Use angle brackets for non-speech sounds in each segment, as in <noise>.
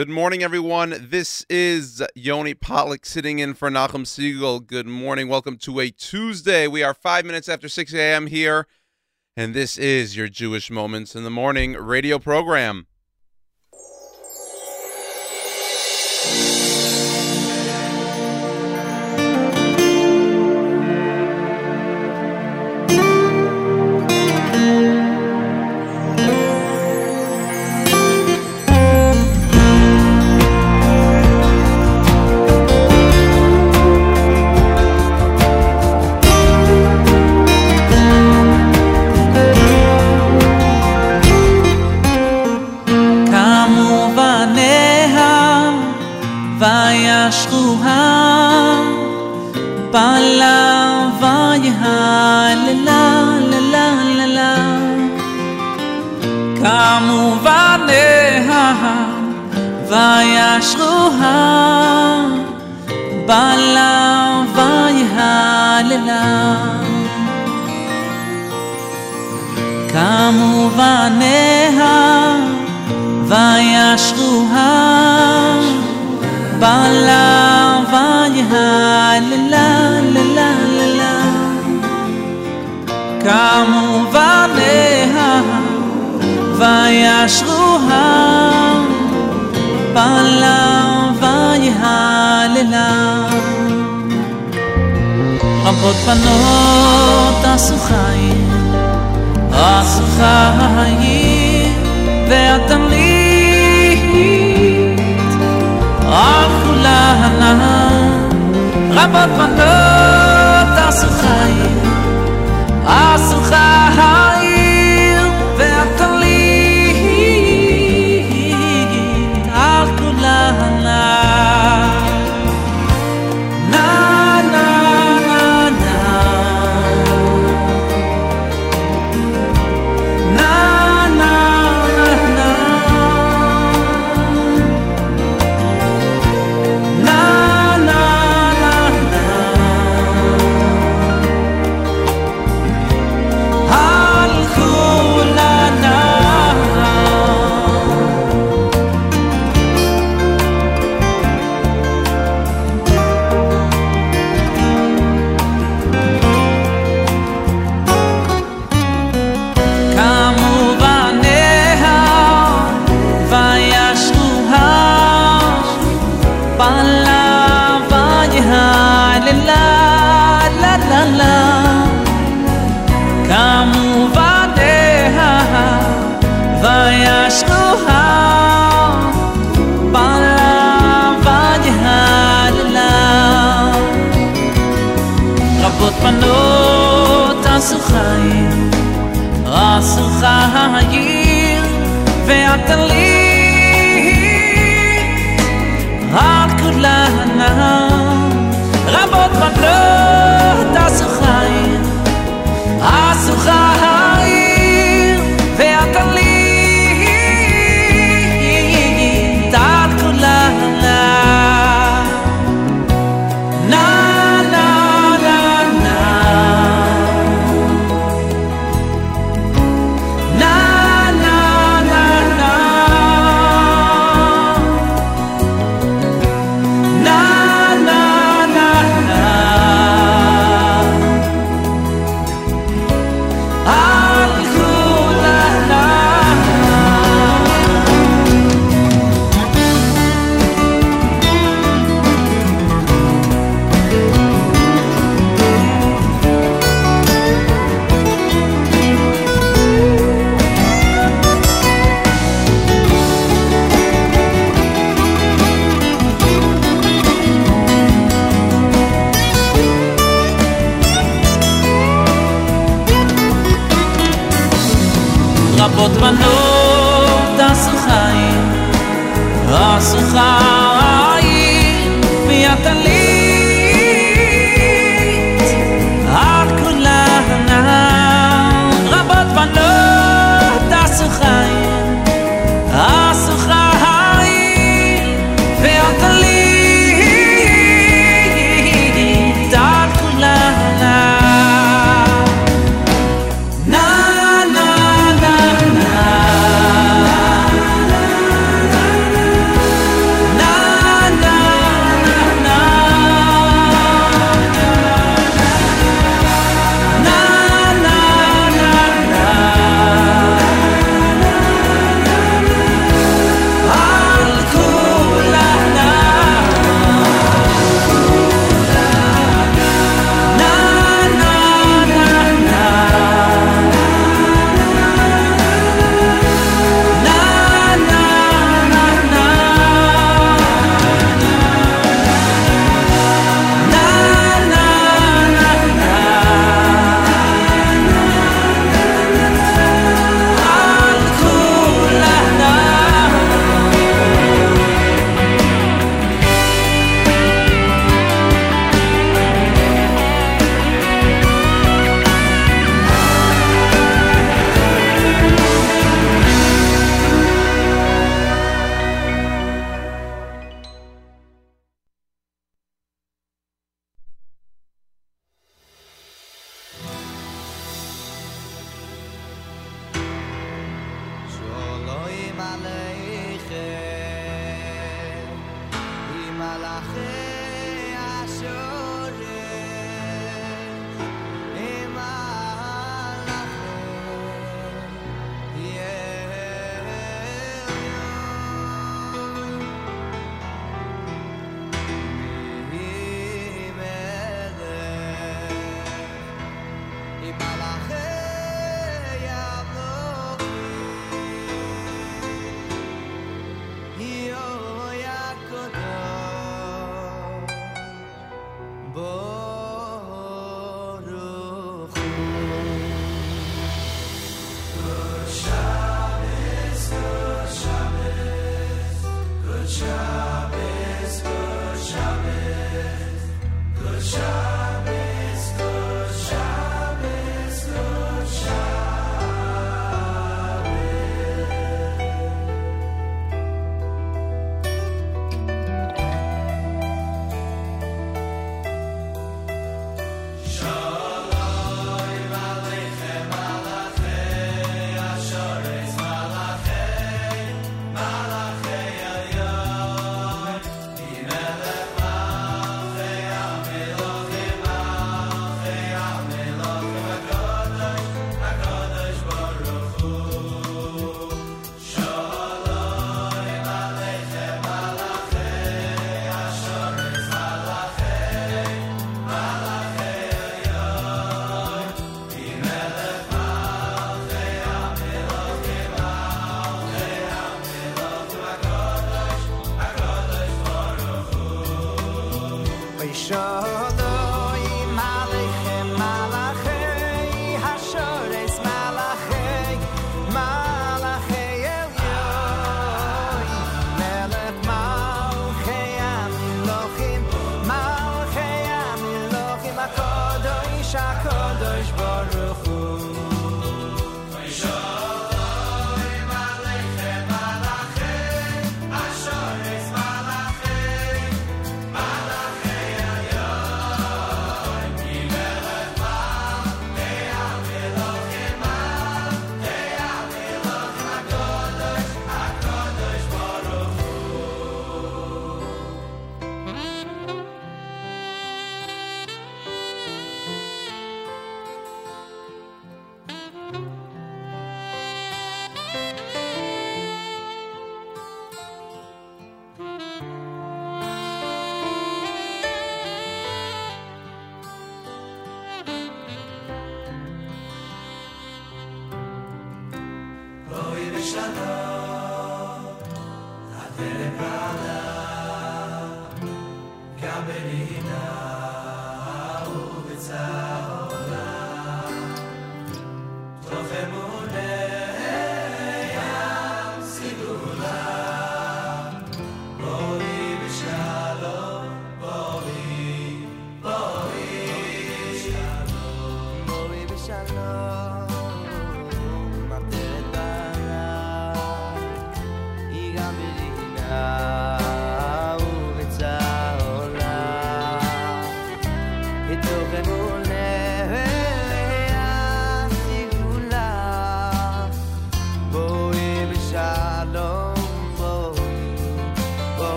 Good morning, everyone. This is Yoni Pollock sitting in for Nachum Segal. Good morning. Welcome to a Tuesday. We are five minutes after 6 a.m. here, and this is your Jewish Moments in the Morning radio program.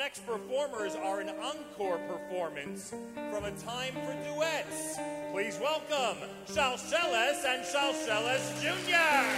Next performers are an encore performance from a time for duets. Please welcome Shalsheles and Shalsheles Jr.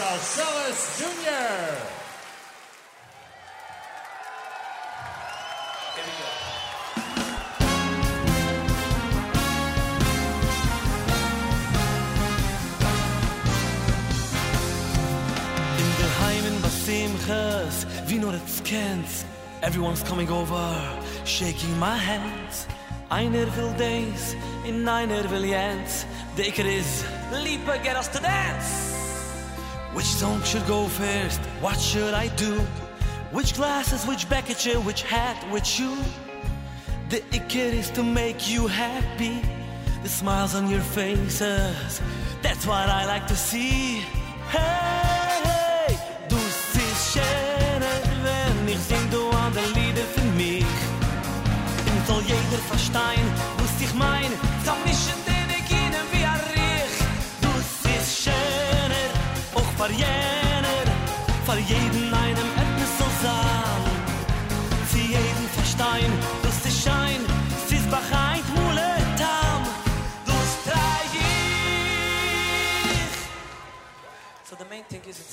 And Jr. Everyone's coming over, shaking my hands. Einer will days, in einer will jens. Deker is, Liepa, get us to dance. Song should go first? What should I do? Which glasses, which bucket, which hat, which shoe? The ikker is to make you happy. The smiles on your faces, that's what I like to see. Hey,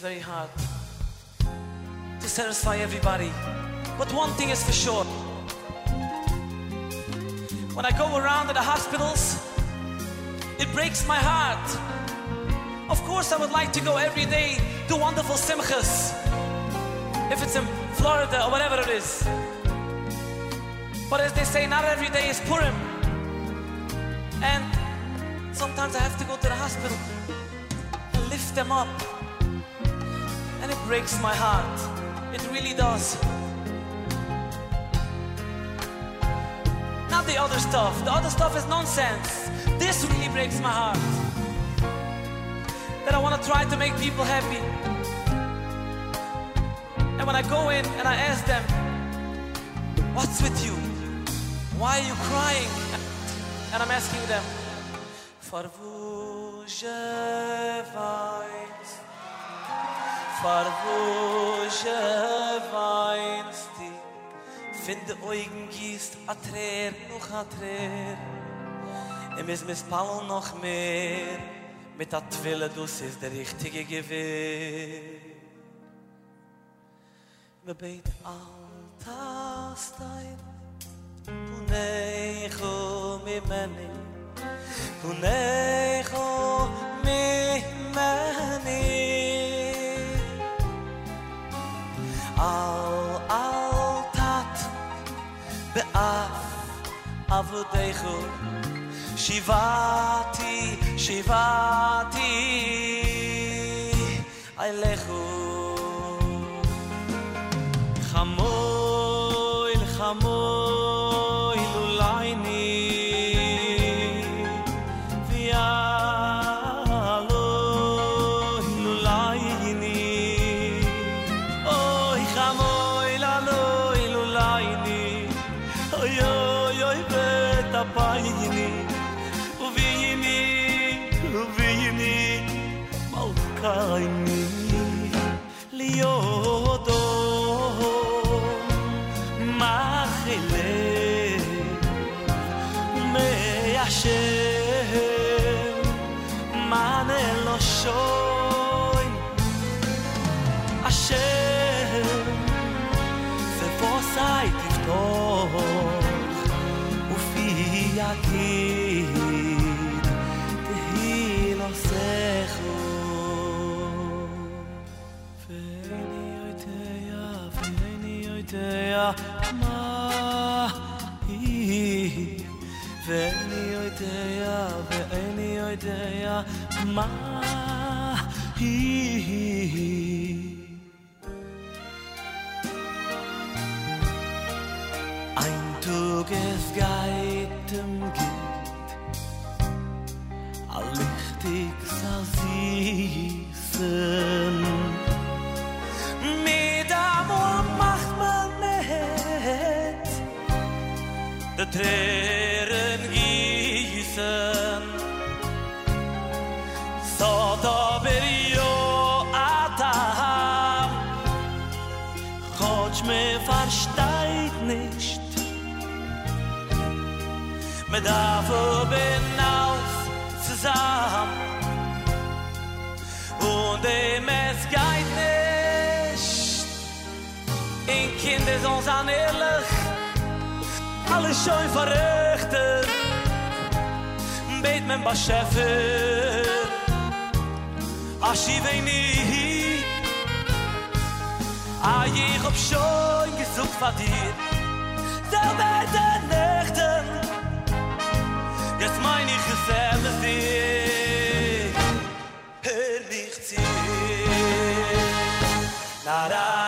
very hard to satisfy everybody. But one thing is for sure. When I go around to the hospitals, it breaks my heart. Of course, I would like to go every day to wonderful simchas. If it's in Florida or whatever it is. But as they say, not every day is Purim. And sometimes I have to go to the hospital and lift them up. Breaks my heart. It really does. Not the other stuff. The other stuff is nonsense. This really breaks my heart. That I want to try to make people happy. And when I go in and I ask them, What's with you? Why are you crying? And I'm asking them, For weinst, far vu sche weinst di find eugen giest a trer noch a trer em is mis paul noch mehr. Mit dat twille du sis der richtige gewe we beit alt stai punecho mi meni. Punecho mi meni. על תת באף עבודךו שיבעתי, שיבעתי אילךו חמוי לחמוי やまひ「ein Tuges Geitem gibt, allmächtig soll sie sein. der Tränen. Darf bin aus zusammen dem es geht nicht. In Kinder sollen sein ehrlich, alles schön verrichtet. Beit men ba Schäfer, Aschi weini. Ah, ich hab schon gesucht von dir. Der Nächten, ich es hör na, na.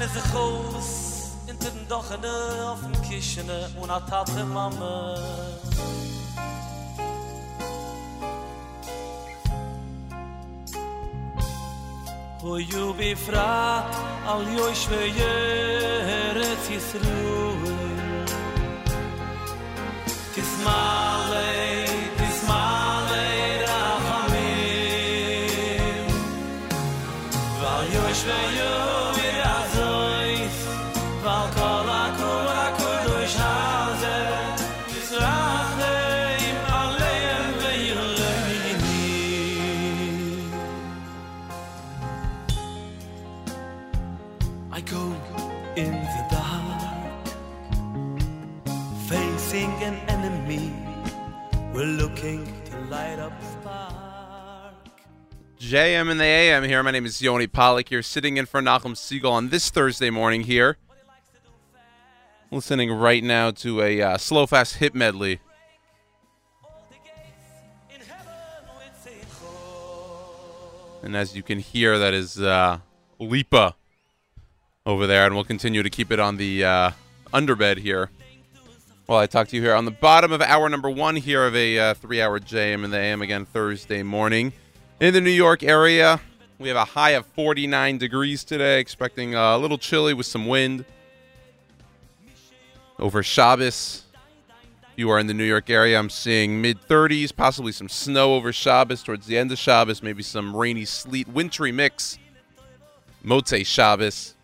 weine sich aus in den Dochene auf dem Kischene und hat hatte Mama. Wo ju bi fra al jo schweje heret is ruhe. Kis male JM in the AM here. My name is Yoni Pollock here, sitting in for Nachum Segal on this Thursday morning here. Listening right now to a uh, slow fast hit medley. And as you can hear, that is uh, Lipa over there. And we'll continue to keep it on the uh, underbed here Well, I talk to you here on the bottom of hour number one here of a uh, three hour JM in the AM again Thursday morning. In the New York area, we have a high of 49 degrees today, expecting a little chilly with some wind. Over Shabbos, if you are in the New York area, I'm seeing mid 30s, possibly some snow over Shabbos towards the end of Shabbos, maybe some rainy, sleet, wintry mix. Motzei Shabbos.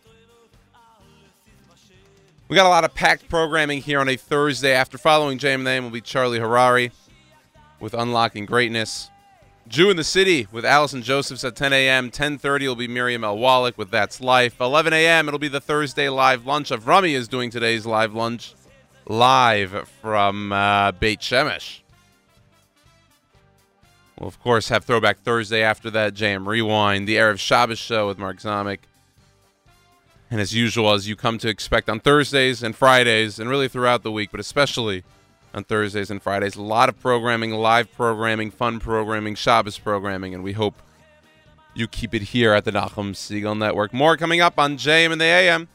We got a lot of packed programming here on a Thursday. After following JM Name will be Charlie Harary with Unlocking Greatness. Jew in the City with Allison Josephs at 10 a.m. 10.30 will be Miriam L. Wallach with That's Life. 11 a.m. it'll be the Thursday live lunch of Rummy is doing today's live lunch live from uh, Beit Shemesh. We'll, of course, have Throwback Thursday after that, JM Rewind, the Erev Shabbos show with Mark Zomick. And as usual, as you come to expect on Thursdays and Fridays, and really throughout the week, but especially on Thursdays and Fridays, a lot of programming, live programming, fun programming, Shabbos programming, and we hope you keep it here at the Nachum Segal Network. More coming up on JM and the AM.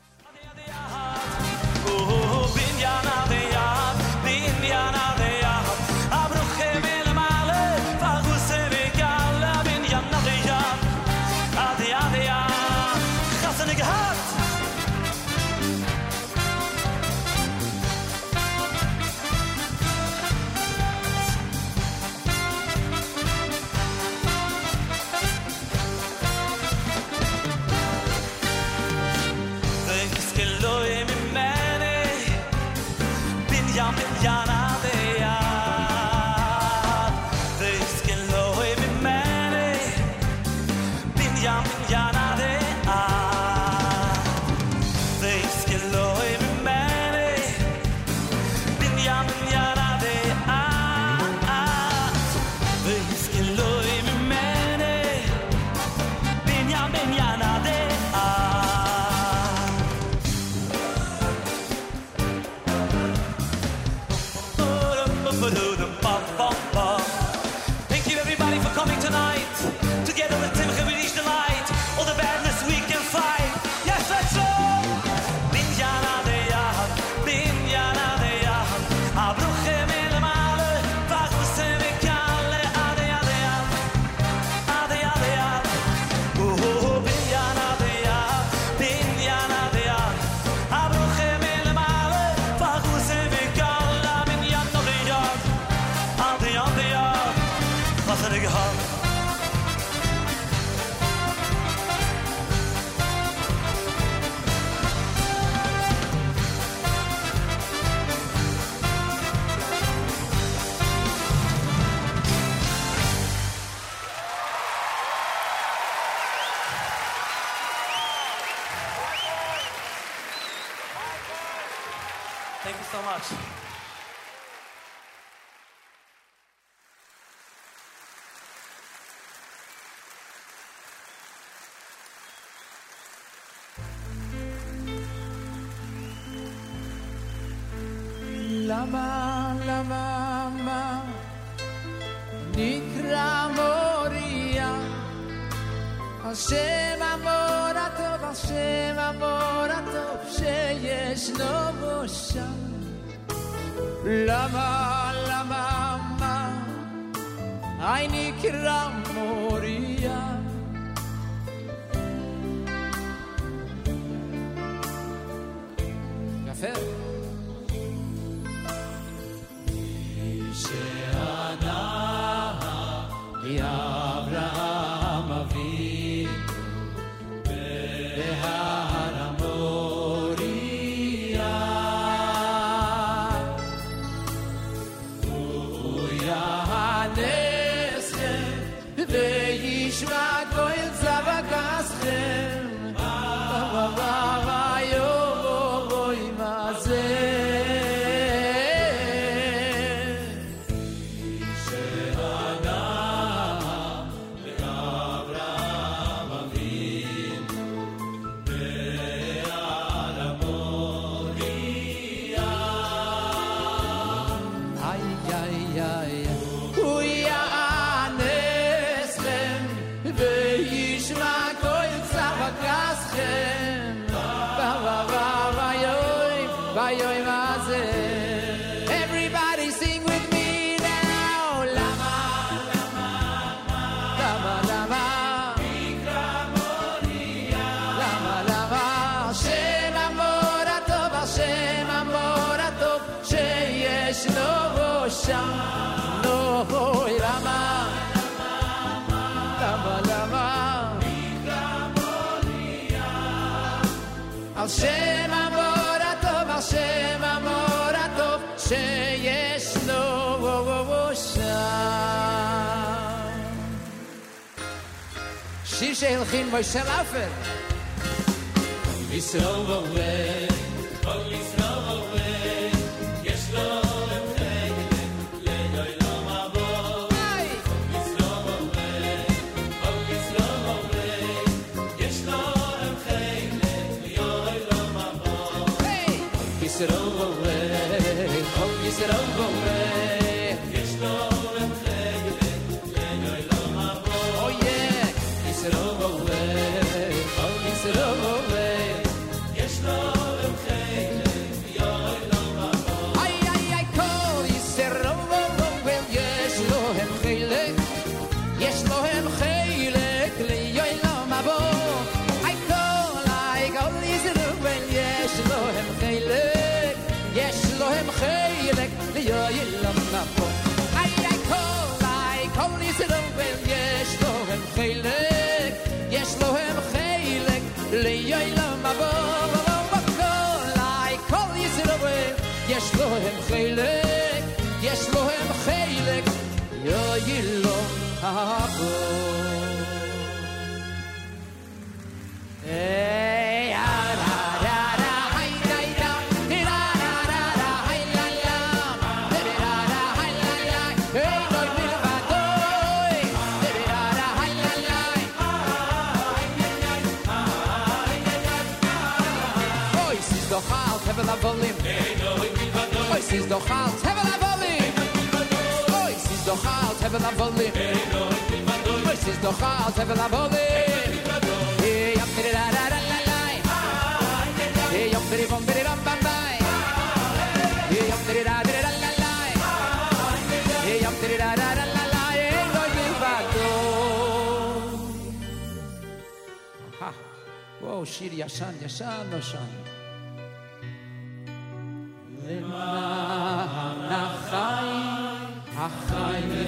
Βασέβα μόρατο, βασέβα μόρατο, ψέγες νόμωσα Λάμα, λάμα, μα, αϊνή κραμμορία Καφέ, Shisha Hilchin Moshe Lafer. Yisrael er Es ist doch alt, hebben Avoli. Oh, es ist doch alt, hebben Avoli. Es ist doch alt, hebben Avoli. Hey, yop, diri, da, da, da, la la, Hey, yop, diri, bom, diri, bam, bam, bam. Hey, yop, diri, da, da, la la, Hey, yop, diri, da, da, da, da. Whoa, shiri, yashan, yashan, yashan.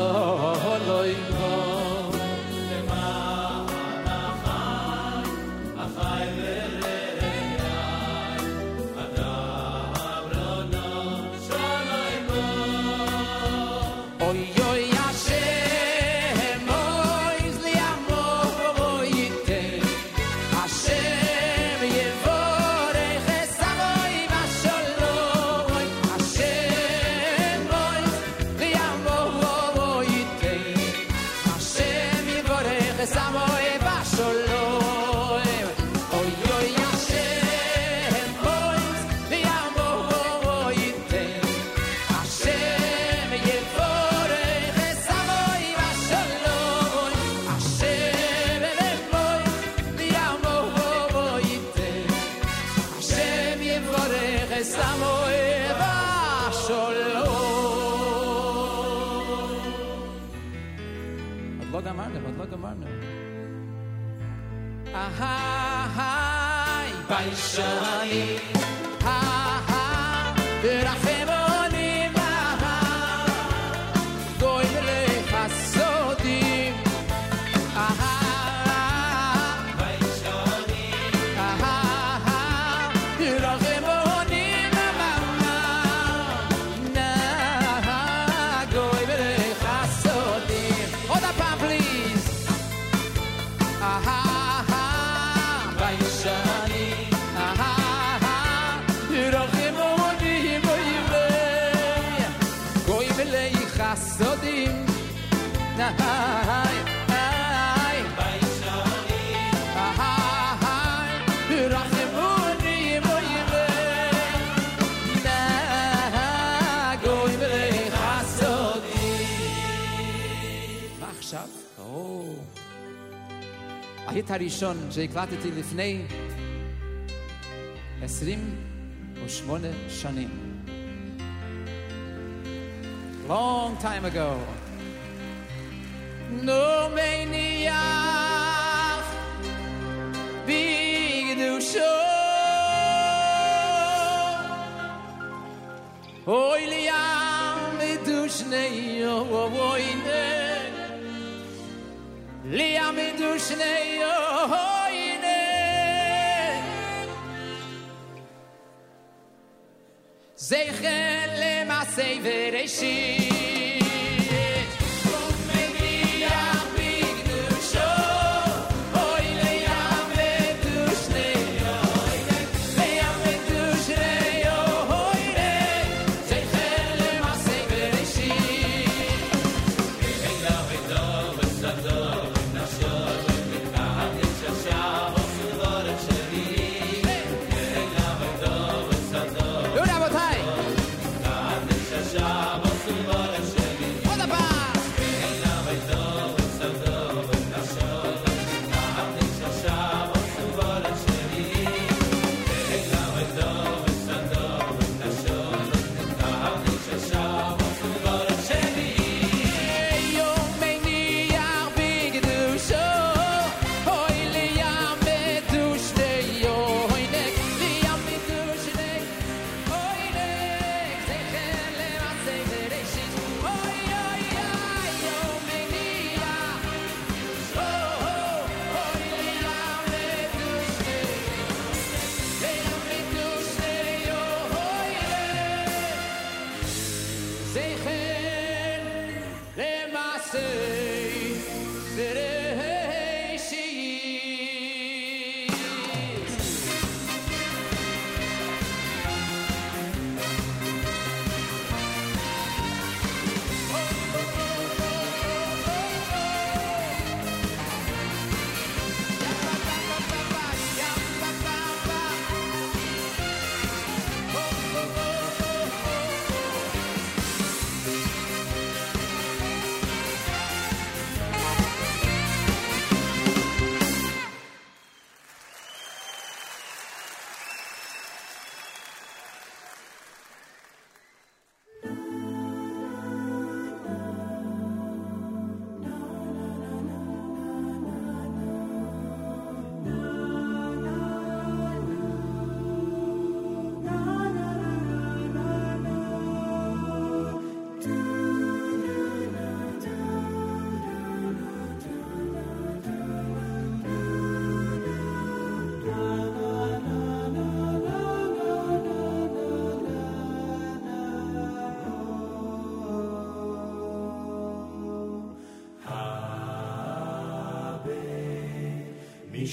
Oh. הפרויקט הראשון שהקלטתי לפני 28 שנים. Long time ago. No מניח בקדושו אוי לי ים מדושני אוי Lea mi du schnei o oh, hoine oh, Zeichel le ma sei vereshin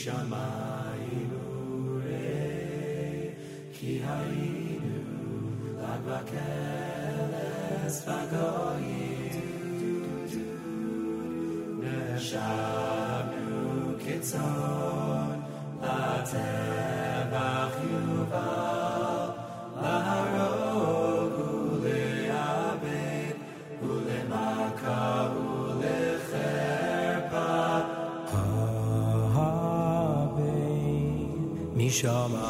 My. Shama.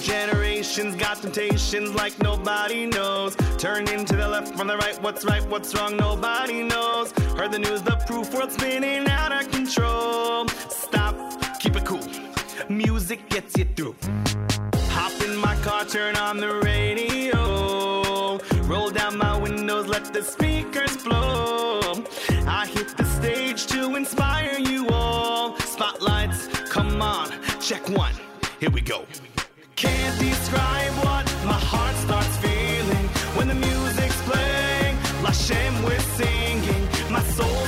generation's got temptations like nobody knows. Turning to the left from the right, what's right, what's wrong, nobody knows. Heard the news, the proof, world spinning out of control. Stop, keep it cool. Music gets you through. Hop in my car, turn on the radio. Roll down my windows, let the speakers blow. I hit the stage to inspire you all. Spotlights, come on, check one. Here we go. Can't describe what my heart starts feeling when the music's playing. La Shem, we're singing. My soul.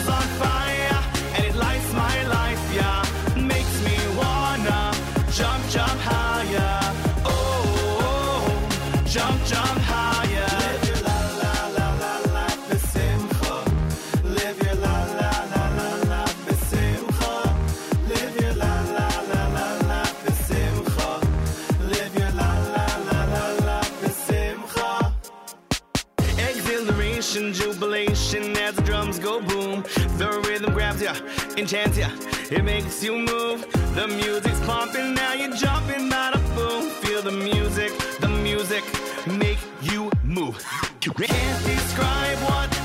The rhythm grabs ya, enchants ya, it makes you move. The music's pumping, now you're jumping, bada boom. Feel the music, the music make you move. Can't describe what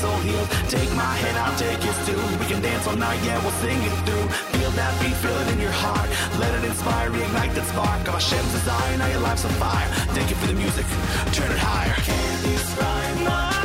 soul heal Take my hand, I'll take yours too. We can dance all night, yeah, we'll sing it through. Feel that beat, feel it in your heart. Let it inspire, reignite that spark. Of Hashem's desire, now your life's on fire. Thank you for the music, turn it higher. Can't describe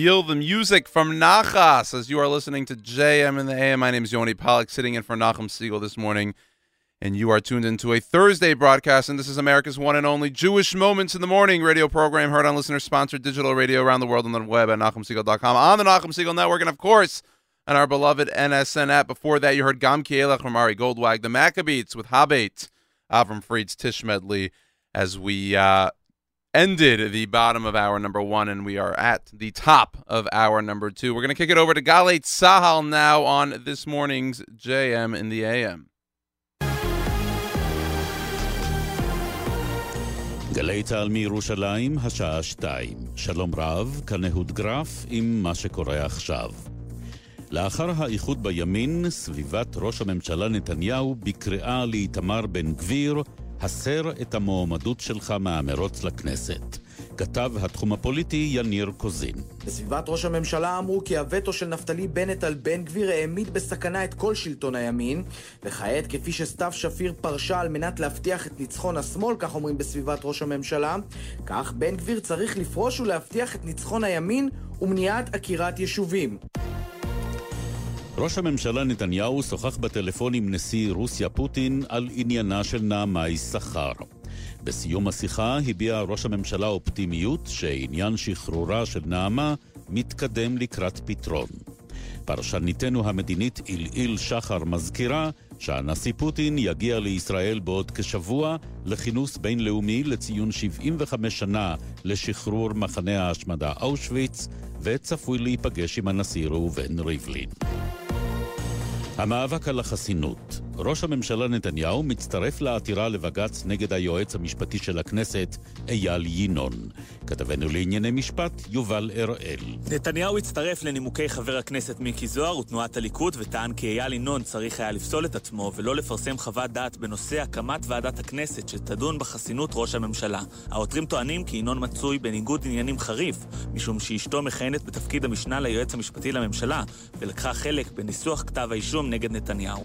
Feel the music from Nachas as you are listening to JM in the AM. My name is Yoni Pollock, sitting in for Nachum Segal this morning, and you are tuned into a Thursday broadcast. And this is America's one and only Jewish Moments in the Morning radio program, heard on listener-sponsored digital radio around the world on the web at NachumSegal.com, on the Nachum Segal Network, and of course on our beloved NSN app. Before that, you heard Gam Kielach from Ari Goldwag, the Maccabeats with Habait, Avram Fried's Tish Medley, as we uh, ended the bottom of our number one, and we are at the top of our number two. We're going to kick it over to Galei Tzahal now on this morning's JM in the AM. גלי צה"ל מירושלים, השעה שתיים. שלום רב, כאן אהוד גרף עם מה שקורה עכשיו. לאחר האיחוד בימין, סביבת ראש הממשלה נתניהו בקריאה לאיתמר בן גביר הסר את המועמדות שלך מהמרוץ לכנסת. כתב התחום הפוליטי יניר קוזין. בסביבת ראש הממשלה אמרו כי הווטו של נפתלי בנט על בן גביר העמיד בסכנה את כל שלטון הימין, וכעת, כפי שסתיו שפיר פרשה על מנת להבטיח את ניצחון השמאל, כך אומרים בסביבת ראש הממשלה, כך בן גביר צריך לפרוש ולהבטיח את ניצחון הימין ומניעת עקירת יישובים. ראש הממשלה נתניהו שוחח בטלפון עם נשיא רוסיה פוטין על עניינה של נעמה יששכר. בסיום השיחה הביע ראש הממשלה אופטימיות שעניין שחרורה של נעמה מתקדם לקראת פתרון. פרשניתנו המדינית עילעיל שחר מזכירה שהנשיא פוטין יגיע לישראל בעוד כשבוע לכינוס בינלאומי לציון 75 שנה לשחרור מחנה ההשמדה אושוויץ וצפוי להיפגש עם הנשיא ראובן ריבלין. המאבק על החסינות. ראש הממשלה נתניהו מצטרף לעתירה לבג"ץ נגד היועץ המשפטי של הכנסת, אייל ינון. כתבנו לענייני משפט, יובל הראל. נתניהו הצטרף לנימוקי חבר הכנסת מיקי זוהר ותנועת הליכוד וטען כי אייל ינון צריך היה לפסול את עצמו ולא לפרסם חוות דעת בנושא הקמת ועדת הכנסת שתדון בחסינות ראש הממשלה. העותרים טוענים כי ינון מצוי בניגוד עניינים חריף, משום שאשתו מכהנת בתפקיד המשנה ליועץ המשפטי לממשלה ולקחה חלק בניסוח כתב האישום נגד נתניהו.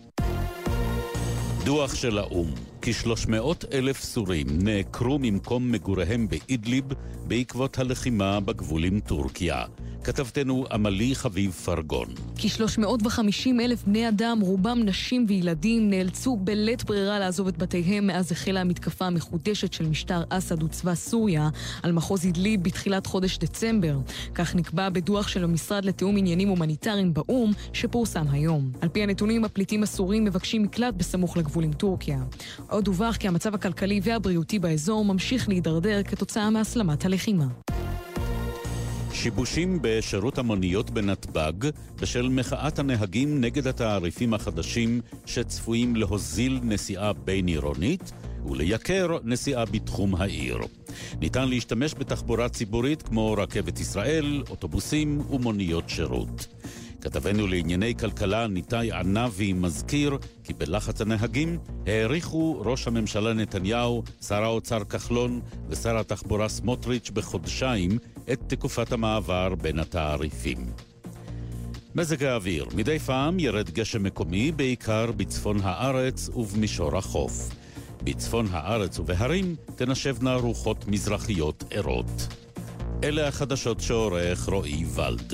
דוח של האו"ם, כ-300 אלף סורים נעקרו ממקום מגוריהם באידליב בעקבות הלחימה בגבול עם טורקיה. כתבתנו עמלי חביב פרגון. כ-350 אלף בני אדם, רובם נשים וילדים, נאלצו בלית ברירה לעזוב את בתיהם מאז החלה המתקפה המחודשת של משטר אסד וצבא סוריה על מחוז אידליב בתחילת חודש דצמבר. כך נקבע בדוח של המשרד לתיאום עניינים הומניטריים באו"ם, שפורסם היום. על פי הנתונים, הפליטים הסורים מבקשים מקלט בסמוך לגבול עם טורקיה. עוד דווח כי המצב הכלכלי והבריאותי באזור ממשיך להידרדר כתוצאה מהסלמת הלחימה. שיבושים בשירות המוניות בנתב"ג בשל מחאת הנהגים נגד התעריפים החדשים שצפויים להוזיל נסיעה בין-עירונית ולייקר נסיעה בתחום העיר. ניתן להשתמש בתחבורה ציבורית כמו רכבת ישראל, אוטובוסים ומוניות שירות. כתבנו לענייני כלכלה ניתאי ענבי מזכיר כי בלחץ הנהגים העריכו ראש הממשלה נתניהו, שר האוצר כחלון ושר התחבורה סמוטריץ' בחודשיים את תקופת המעבר בין התעריפים. מזג האוויר, מדי פעם ירד גשם מקומי, בעיקר בצפון הארץ ובמישור החוף. בצפון הארץ ובהרים תנשבנה רוחות מזרחיות ערות. אלה החדשות שעורך רועי ולד.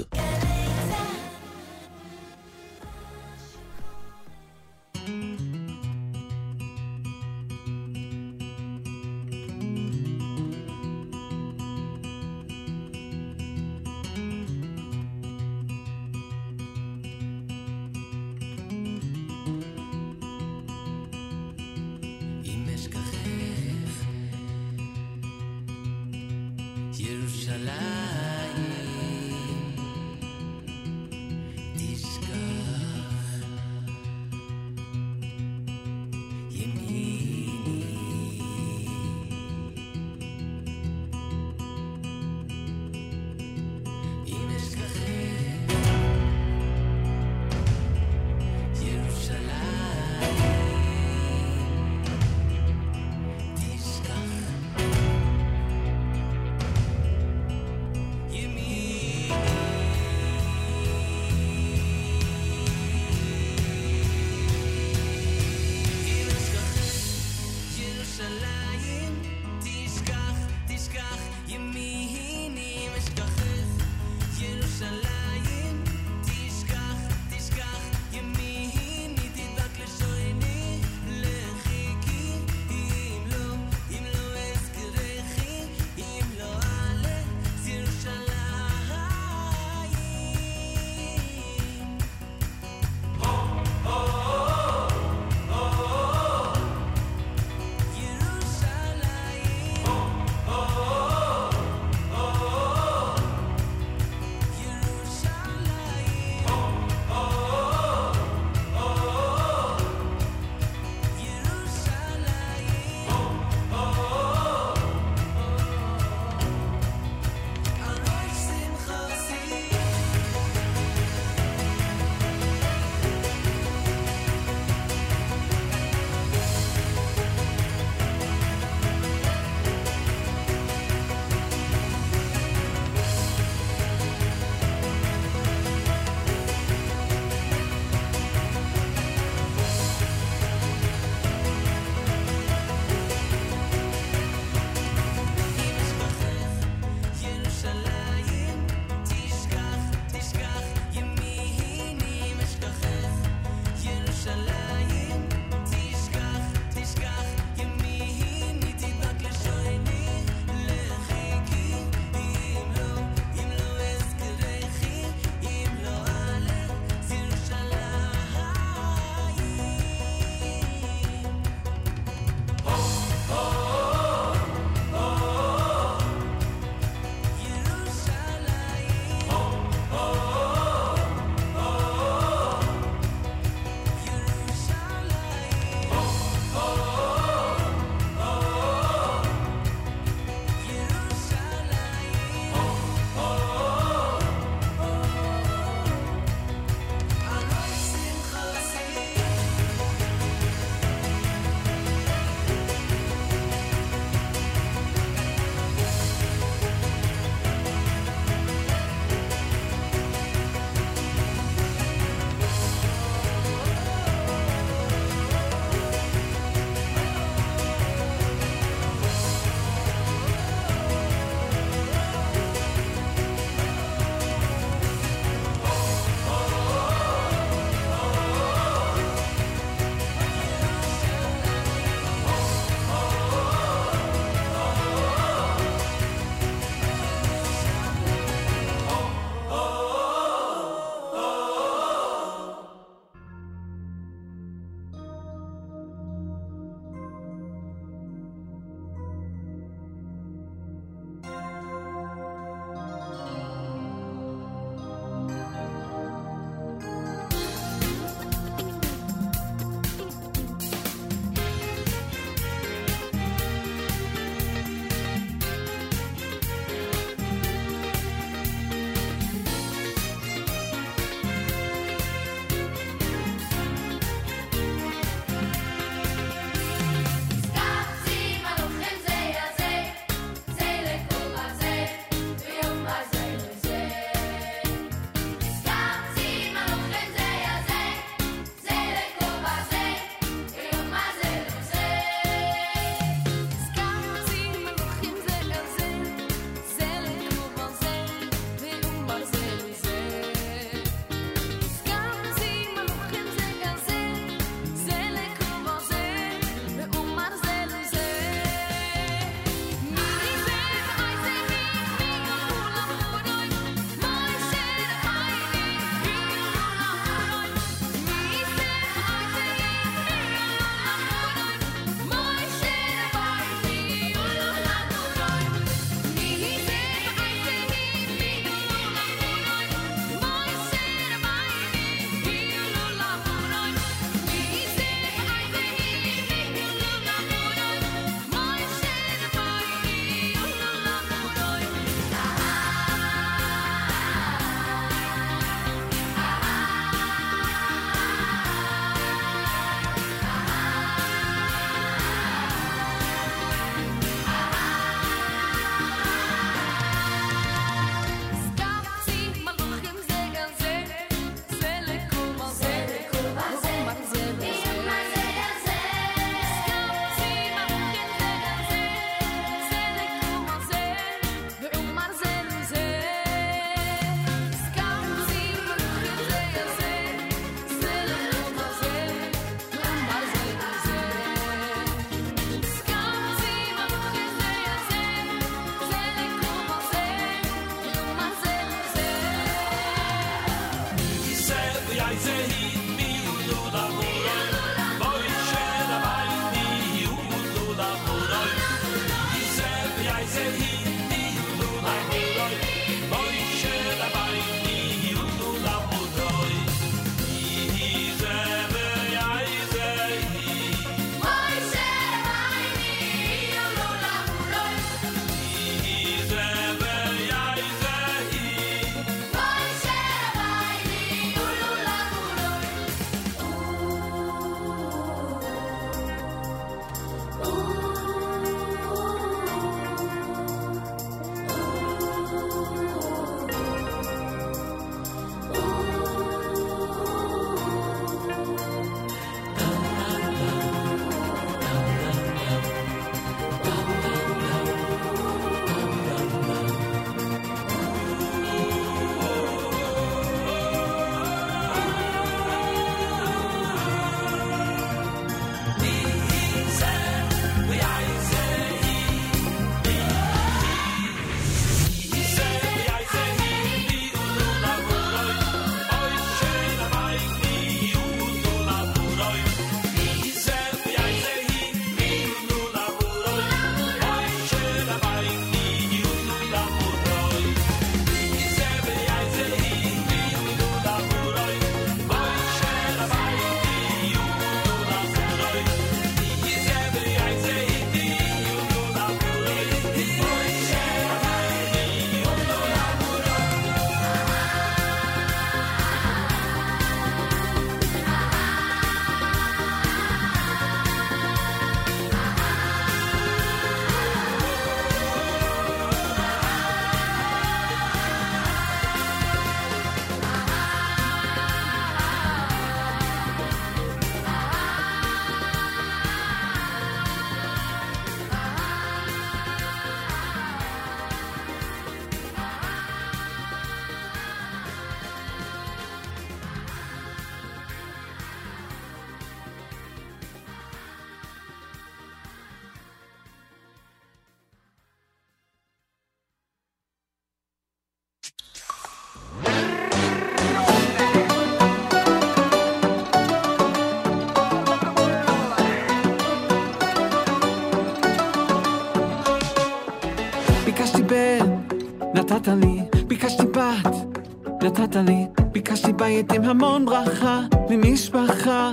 שנתת לי. ביקשתי בית עם המון ברכה, ממשפחה.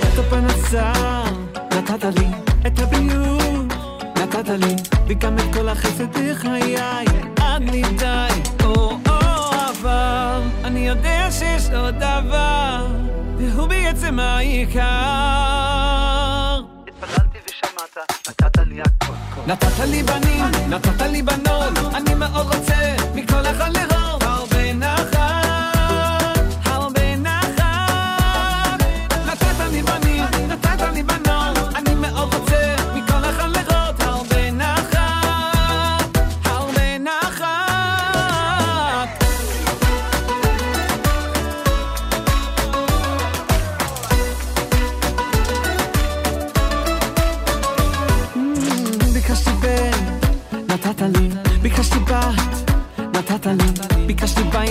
את הפנסה, נתת לי. את הביוב, נתת לי. וגם את כל החסד בחיי, עד מדי. אני יודע שיש עוד דבר, והוא בעצם העיקר. התפללתי ושמעת, נתת לי הכל. נתת לי בנים, נתת לי בנות, אני מאוד רוצה מכל אחד לראות.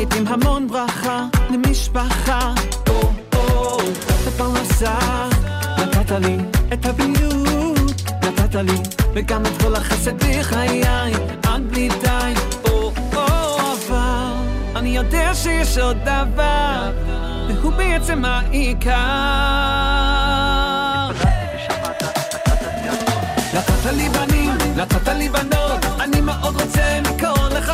בית עם המון ברכה למשפחה. או, או, נתת פרנסה, נתת לי את הבריאות, נתת לי וגם את כל החסד בחיי, עד בלי די. או, או, אבל אני יודע שיש עוד דבר, והוא בעצם העיקר. נתת לי בנים, נתת לי בנות, אני מאוד רוצה לקרוא לך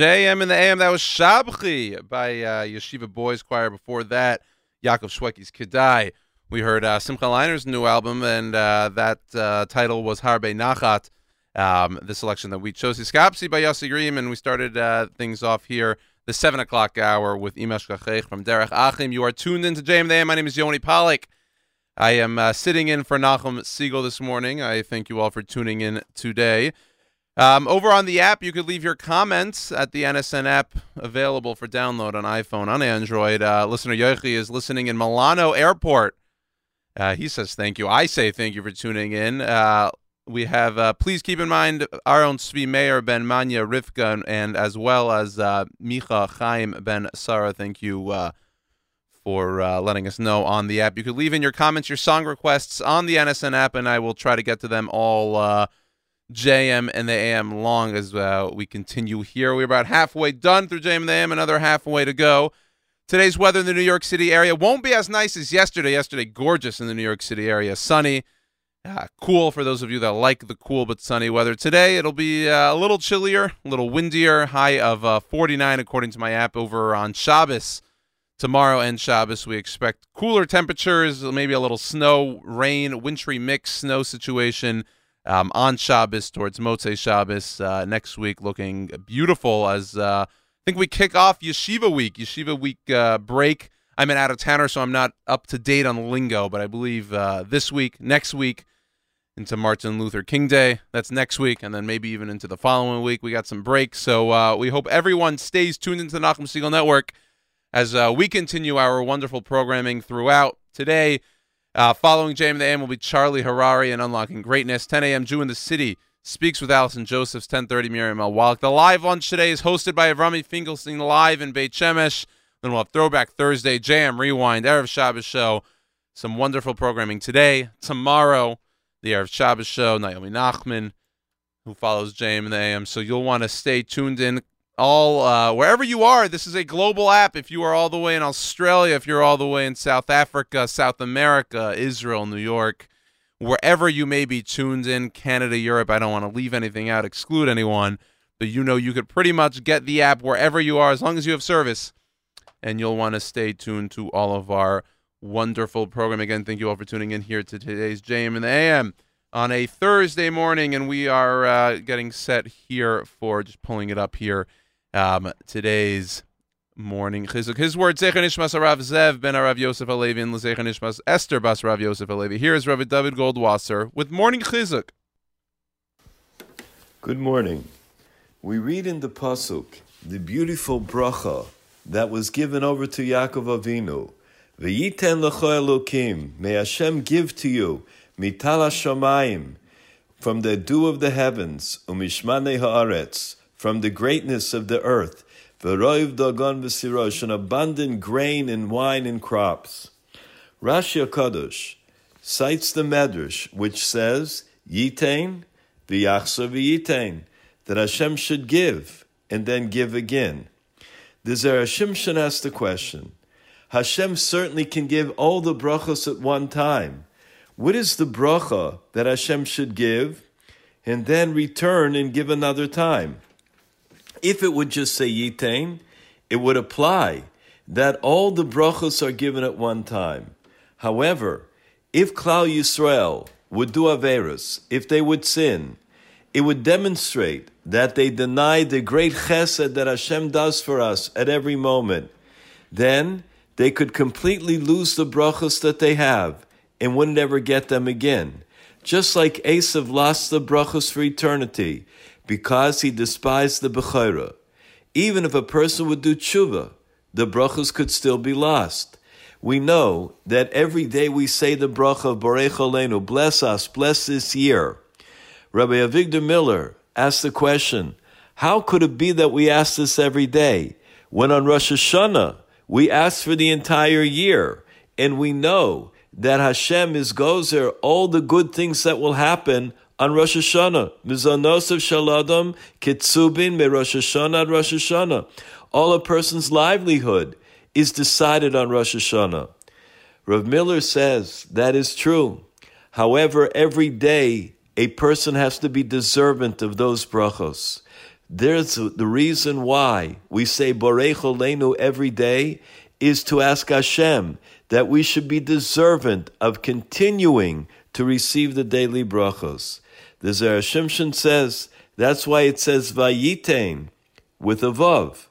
JM in the AM. That was Shabchi by uh, Yeshiva Boys Choir. Before that, Yaakov Shwekey's Kedai. We heard uh, Simcha Leiner's new album, and uh, that uh, title was Harbe Nachat. Um, the selection that we chose is Skapsi by Yossi Reem, and we started uh, things off here, the 7 o'clock hour with Imesh Kachech from Derech Achim. You are tuned into JM the AM. My name is Yoni Pollock. I am uh, sitting in for Nachum Segal this morning. I thank you all for tuning in today. Um, over on the app, you could leave your comments at the NSN app available for download on iPhone, on Android. Uh, listener Yochi is listening in Milano Airport. Uh, he says thank you. I say thank you for tuning in. Uh, we have, uh, please keep in mind, our own Svi Mayor, Ben Manya Rivka, and, as well as uh, Micha Chaim Ben Sarah. Thank you uh, for uh, letting us know on the app. You could leave in your comments, your song requests on the NSN app, and I will try to get to them all uh, JM and the AM long as uh, we continue here. We're about halfway done through JM and the AM, another halfway to go. Today's weather in the New York City area won't be as nice as yesterday. Yesterday, gorgeous in the New York City area. Sunny, uh, cool for those of you that like the cool but sunny weather. Today, it'll be uh, a little chillier, a little windier, high of uh, 49 according to my app over on Shabbos. Tomorrow and Shabbos, we expect cooler temperatures, maybe a little snow, rain, wintry mix snow situation um, on Shabbos towards Motzei Shabbos uh, next week, looking beautiful as uh, I think we kick off Yeshiva Week, Yeshiva Week uh, break. I'm an out of towner, so I'm not up to date on the lingo, but I believe uh, this week, next week, into Martin Luther King Day. That's next week, and then maybe even into the following week. We got some breaks, so uh, we hope everyone stays tuned into the Nachum Segal Network as uh, we continue our wonderful programming throughout today. Uh, following JM the AM will be Charlie Harary and Unlocking Greatness. 10 a.m. Jew in the City speaks with Allison Josephs. 10:30 Miriam L. Wallach. The live lunch today is hosted by Avrami Finkelstein live in Beit Shemesh. Then we'll have Throwback Thursday, JM Rewind, Erev Shabbos show. Some wonderful programming today. Tomorrow, the Erev Shabbos show. Naomi Nachman, who follows JM in the AM. So you'll want to stay tuned in all uh, wherever you are. This is a global app. If you are all the way in Australia, if you're all the way in South Africa, South America, Israel, New York, wherever you may be tuned in, Canada, Europe. I don't want to leave anything out, exclude anyone, but you know you could pretty much get the app wherever you are as long as you have service, and you'll want to stay tuned to all of our wonderful program. Again, thank you all for tuning in here to today's JM and the AM on a Thursday morning, and we are uh, getting set here for just pulling it up here um, today's morning chizuk. His word Zecher Nishmas Rav Zev ben Rav Yosef Alevi and Zecher Nishmas Esther Bas Rav Yosef Alevi. Here is Rav David Goldwasser with morning chizuk. Good morning. We read in the pasuk the beautiful bracha that was given over to Yaakov Avinu. V'yiten lecho Elokim, may Hashem give to you mitala shamayim, from the dew of the heavens, umishmane haaretz, from the greatness of the earth, v'roiv dagon v'sirosh, an abundant grain and wine and crops. Rashi HaKadosh cites the Medrash, which says, Yitain v'yachsa v'yitain, that Hashem should give, and then give again. The Zera Shimshon asked the question, Hashem certainly can give all the brachos at one time. What is the bracha that Hashem should give, and then return and give another time? If it would just say yitain, it would apply that all the brachos are given at one time. However, if Klal Yisrael would do averus, if they would sin, it would demonstrate that they deny the great chesed that Hashem does for us at every moment. Then they could completely lose the brachos that they have and wouldn't ever get them again. Just like Esav lost the brachos for eternity because he despised the Bechorah. Even if a person would do tshuva, the brachos could still be lost. We know that every day we say the bracha of Borech bless us, bless this year. Rabbi Avigdor Miller asked the question, how could it be that we ask this every day when on Rosh Hashanah we ask for the entire year and we know that Hashem is gozer all the good things that will happen on Rosh Hashanah. Mizanos of Shaladam, Kitsubin, Me Rosh Hashanah, Rosh Hashanah. All a person's livelihood is decided on Rosh Hashanah. Rav Miller says that is true. However, every day a person has to be deserving of those brachos. There's the reason why we say Borech Olenu every day is to ask Hashem that we should be deserving of continuing to receive the daily brachos. The Zera Shimshon says that's why it says Vayitain with a vav.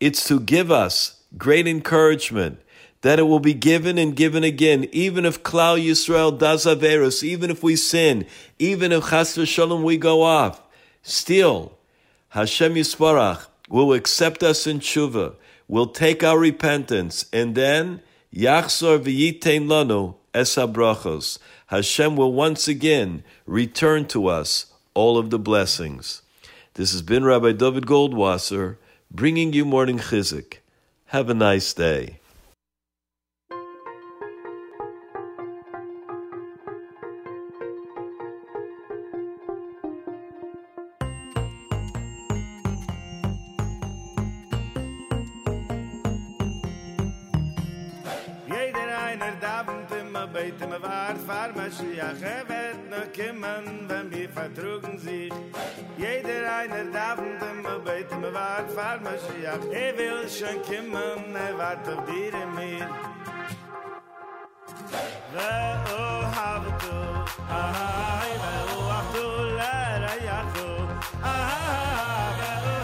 It's to give us great encouragement that it will be given and given again, even if Klal Yisrael does averus, even if we sin, even if Chas v'Shalom we go off. Still, Hashem Yisparach will accept us in tshuva, will take our repentance, and then Yachzor v'yitein lanu es. Hashem will once again return to us all of the blessings. This has been Rabbi David Goldwasser bringing you morning chizik. Have a nice day. wart fahr Mashiach er will schon kommen, er wart auf dir und mir ואוהבתו, איי, ואוהבתו לרעייתו, איי, ואוהבתו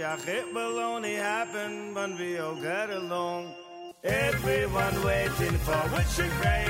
It will only happen when we all get along. Everyone waiting for, wishing, praying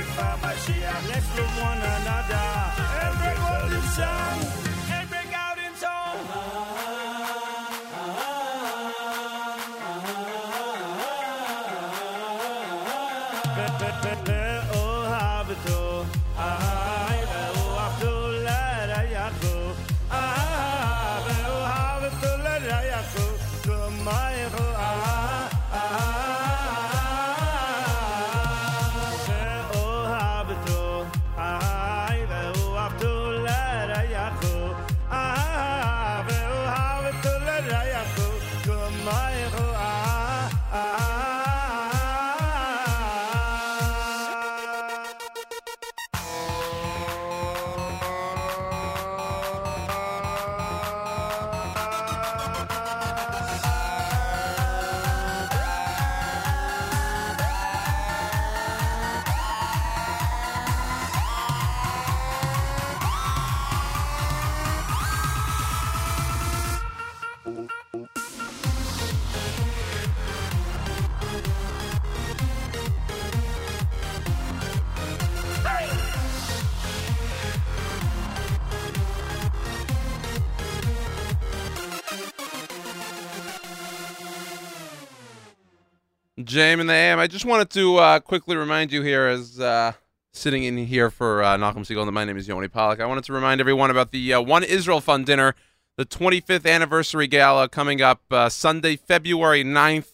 JM and the AM. I just wanted to uh, quickly remind you here as uh, sitting in here for uh, Nachum Segal, and my name is Yoni Pollock. I wanted to remind everyone about the uh, One Israel Fund dinner, the 25th anniversary gala coming up uh, Sunday, February 9th,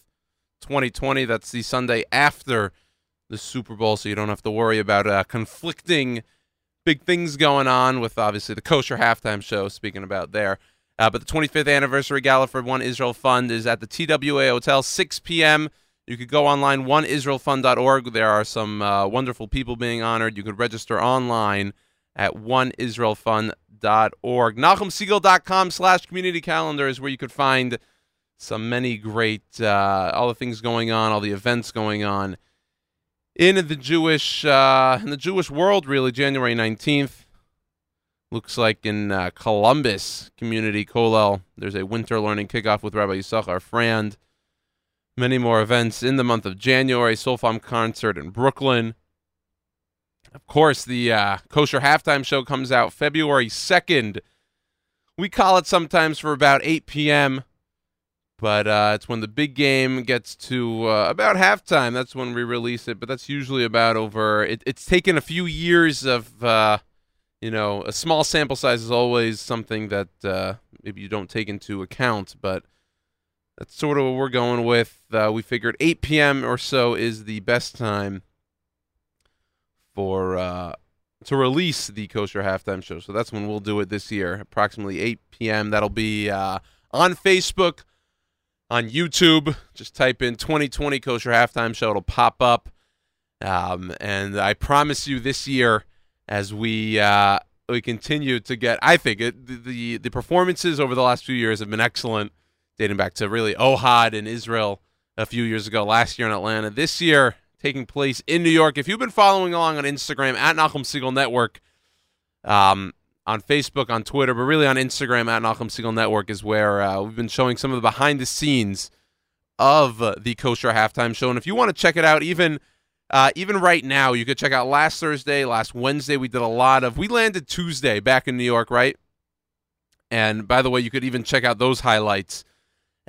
2020. That's the Sunday after the Super Bowl, so you don't have to worry about uh, conflicting big things going on with obviously the kosher halftime show, speaking about there. Uh, but the 25th anniversary gala for One Israel Fund is at the TWA Hotel, 6 p.m. You could go online, oneisraelfund.org. There are some uh, wonderful people being honored. You could register online at oneisraelfund.org. NachumSegal.com slash community calendar is where you could find some many great, uh, all the things going on, all the events going on in the Jewish, uh, in the Jewish world, really, January 19th. Looks like in uh, Columbus Community Kollel, there's a winter learning kickoff with Rabbi Yisachar Frand. Many more events in the month of January. Solfam concert in Brooklyn. Of course, the uh, kosher halftime show comes out February 2nd. We call it sometimes for about 8 p.m., but uh, it's when the big game gets to uh, about halftime. That's when we release it, but that's usually about over. It, it's taken a few years of, uh, you know, a small sample size is always something that uh, maybe you don't take into account, but that's sort of what we're going with. Uh, we figured 8 p.m. or so is the best time for uh, to release the kosher halftime show. So that's when we'll do it this year, approximately 8 p.m. That'll be uh, on Facebook, on YouTube. Just type in 2020 kosher halftime show. It'll pop up. Um, and I promise you, this year, as we uh, we continue to get, I think it, the, the the performances over the last few years have been excellent dating back to really Ohad in Israel a few years ago, last year in Atlanta. This year, taking place in New York. If you've been following along on Instagram at Nachum Segal Network, um, on Facebook, on Twitter, but really on Instagram at Nachum Segal Network is where uh, we've been showing some of the behind the scenes of uh, the Kosher Halftime Show. And if you want to check it out, even uh, even right now, you could check out last Thursday, last Wednesday. We did a lot of. We landed Tuesday back in New York, right? And by the way, you could even check out those highlights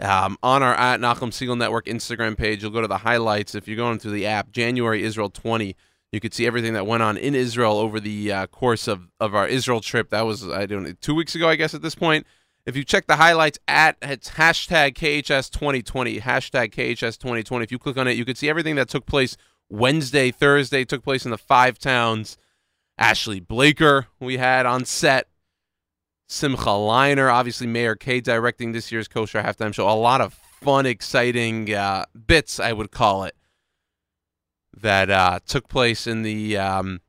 um, on our at Nachum Segal Network Instagram page. You'll go to the highlights. If you're going through the app, January Israel 20, you could see everything that went on in Israel over the uh, course of, of our Israel trip. That was, I don't know, two weeks ago, I guess, at this point. If you check the highlights at it's hashtag KHS 2020, hashtag KHS 2020, if you click on it, you could see everything that took place Wednesday, Thursday, took place in the five towns. Ashley Blaker, we had on set. Simcha Leiner, obviously Meir Kay directing this year's Kosher Halftime Show. A lot of fun, exciting uh, bits, I would call it, that uh, took place in the um,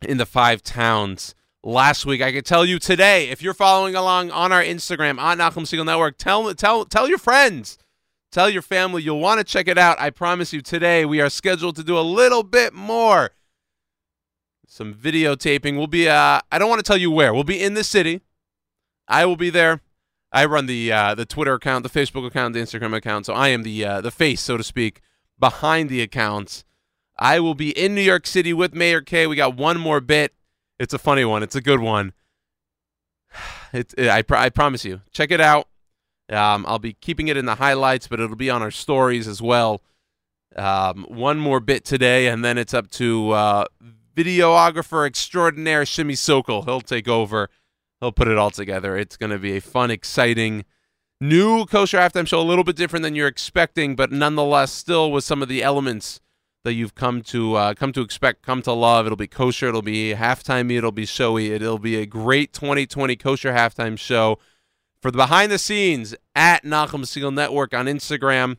in the five towns last week. I could tell you today, if you're following along on our Instagram on Nachum Segal Network, tell tell tell your friends, tell your family you'll want to check it out. I promise you, today we are scheduled to do a little bit more. Some videotaping. We'll be. Uh, I don't want to tell you where. We'll be in the city. I will be there. I run the uh, the Twitter account, the Facebook account, the Instagram account, so I am the uh, the face, so to speak, behind the accounts. I will be in New York City with Meir Kay. We got one more bit. It's a funny one. It's a good one. <sighs> It's I pr- I promise you. Check it out. Um, I'll be keeping it in the highlights, but it'll be on our stories as well. Um, one more bit today, and then it's up to uh, videographer extraordinaire Shimi Sokol. He'll take over he'll put it all together. It's going to be a fun, exciting new kosher halftime show, a little bit different than you're expecting, but nonetheless, still with some of the elements that you've come to uh, come to expect, come to love. It'll be kosher. It'll be halftime. It'll be showy. It'll be a great 2020 kosher halftime show. For the behind the scenes at Nachum Segal Network on Instagram.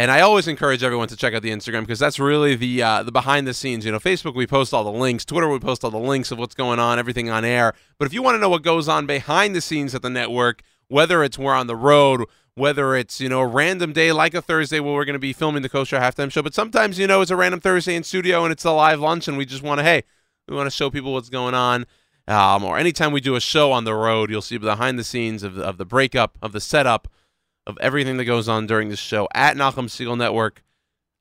And I always encourage everyone to check out the Instagram because that's really the uh, the behind the scenes. You know, Facebook we post all the links, Twitter we post all the links of what's going on, everything on air. But if you want to know what goes on behind the scenes at the network, whether it's we're on the road, whether it's you know a random day like a Thursday where we're going to be filming the Kosher halftime show, but sometimes you know it's a random Thursday in studio and it's a live lunch and we just want to hey we want to show people what's going on. Um, or anytime we do a show on the road, you'll see behind the scenes of of the breakup, of the setup, of everything that goes on during the show at Nachum Segal Network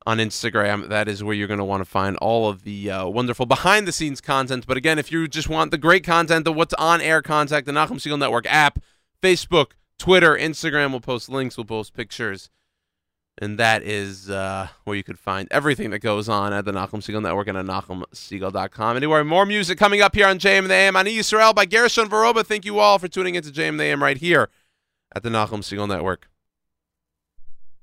on Instagram. That is where you're going to want to find all of the uh, wonderful behind the scenes content. But again, if you just want the great content, the what's on air content, the Nachum Segal Network app, Facebook, Twitter, Instagram, we'll post links, we'll post pictures. And that is uh, where you could find everything that goes on at the Nachum Segal Network and at NachumSegal.com. Anyway, more music coming up here on JM the AM. Ani Yisrael by Gershon Veroba. Thank you all for tuning into JM the AM right here at the Nachum Segal Network.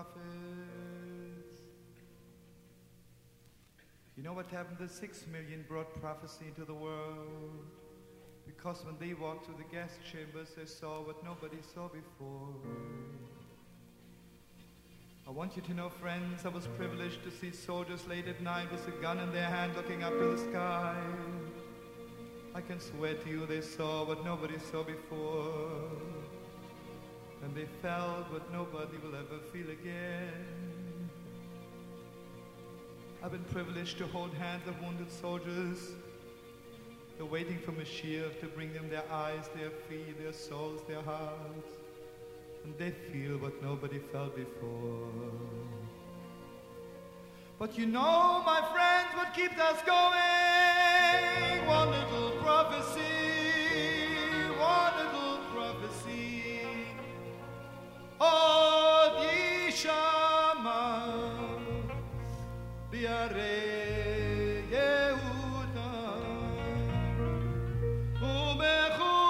prophets. You know what happened? The six million brought prophecy into the world. Because when they walked through the gas chambers, they saw what nobody saw before. I want you to know, friends, I was privileged to see soldiers late at night with a gun in their hand looking up to the sky. I can swear to you they saw what nobody saw before. And they felt what nobody will ever feel again. I've been privileged to hold hands of wounded soldiers. They're waiting for Mashiach to bring them their eyes, their feet, their souls, their hearts and they feel what nobody felt before. But you know, my friends, what keeps us going? One little prophecy, one little. Yishama, Biare Yehuda, Ubechutz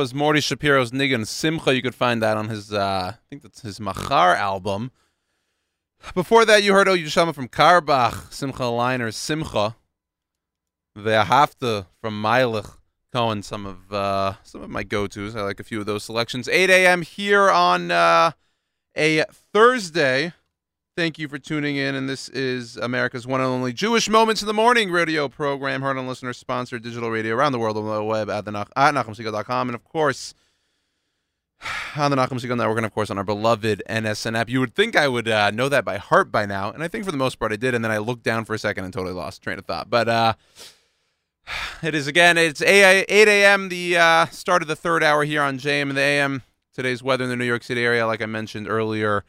Was Morty Shapiro's Nigan Simcha. You could find that on his, uh, I think that's his Machar album. Before that, you heard Oh Yushama from Karbach, Simcha Leiner, Simcha. The Hafta from Meilich Cohen, some of uh, some of my go-tos. I like a few of those selections. 8 a.m. here on uh, a Thursday. Thank you for tuning in, and this is America's one and only Jewish Moments in the Morning radio program, heard on listener-sponsored digital radio around the world on the web at the at NachumSegal.com, and of course <sighs> on the Nachum Segal Network, and of course on our beloved NSN app. You would think I would uh, know that by heart by now, and I think for the most part I did, and then I looked down for a second and totally lost train of thought. But uh, <sighs> it is again, it's 8 a.m., the uh, start of the third hour here on JM and the AM. Today's weather in the New York City area, like I mentioned earlier,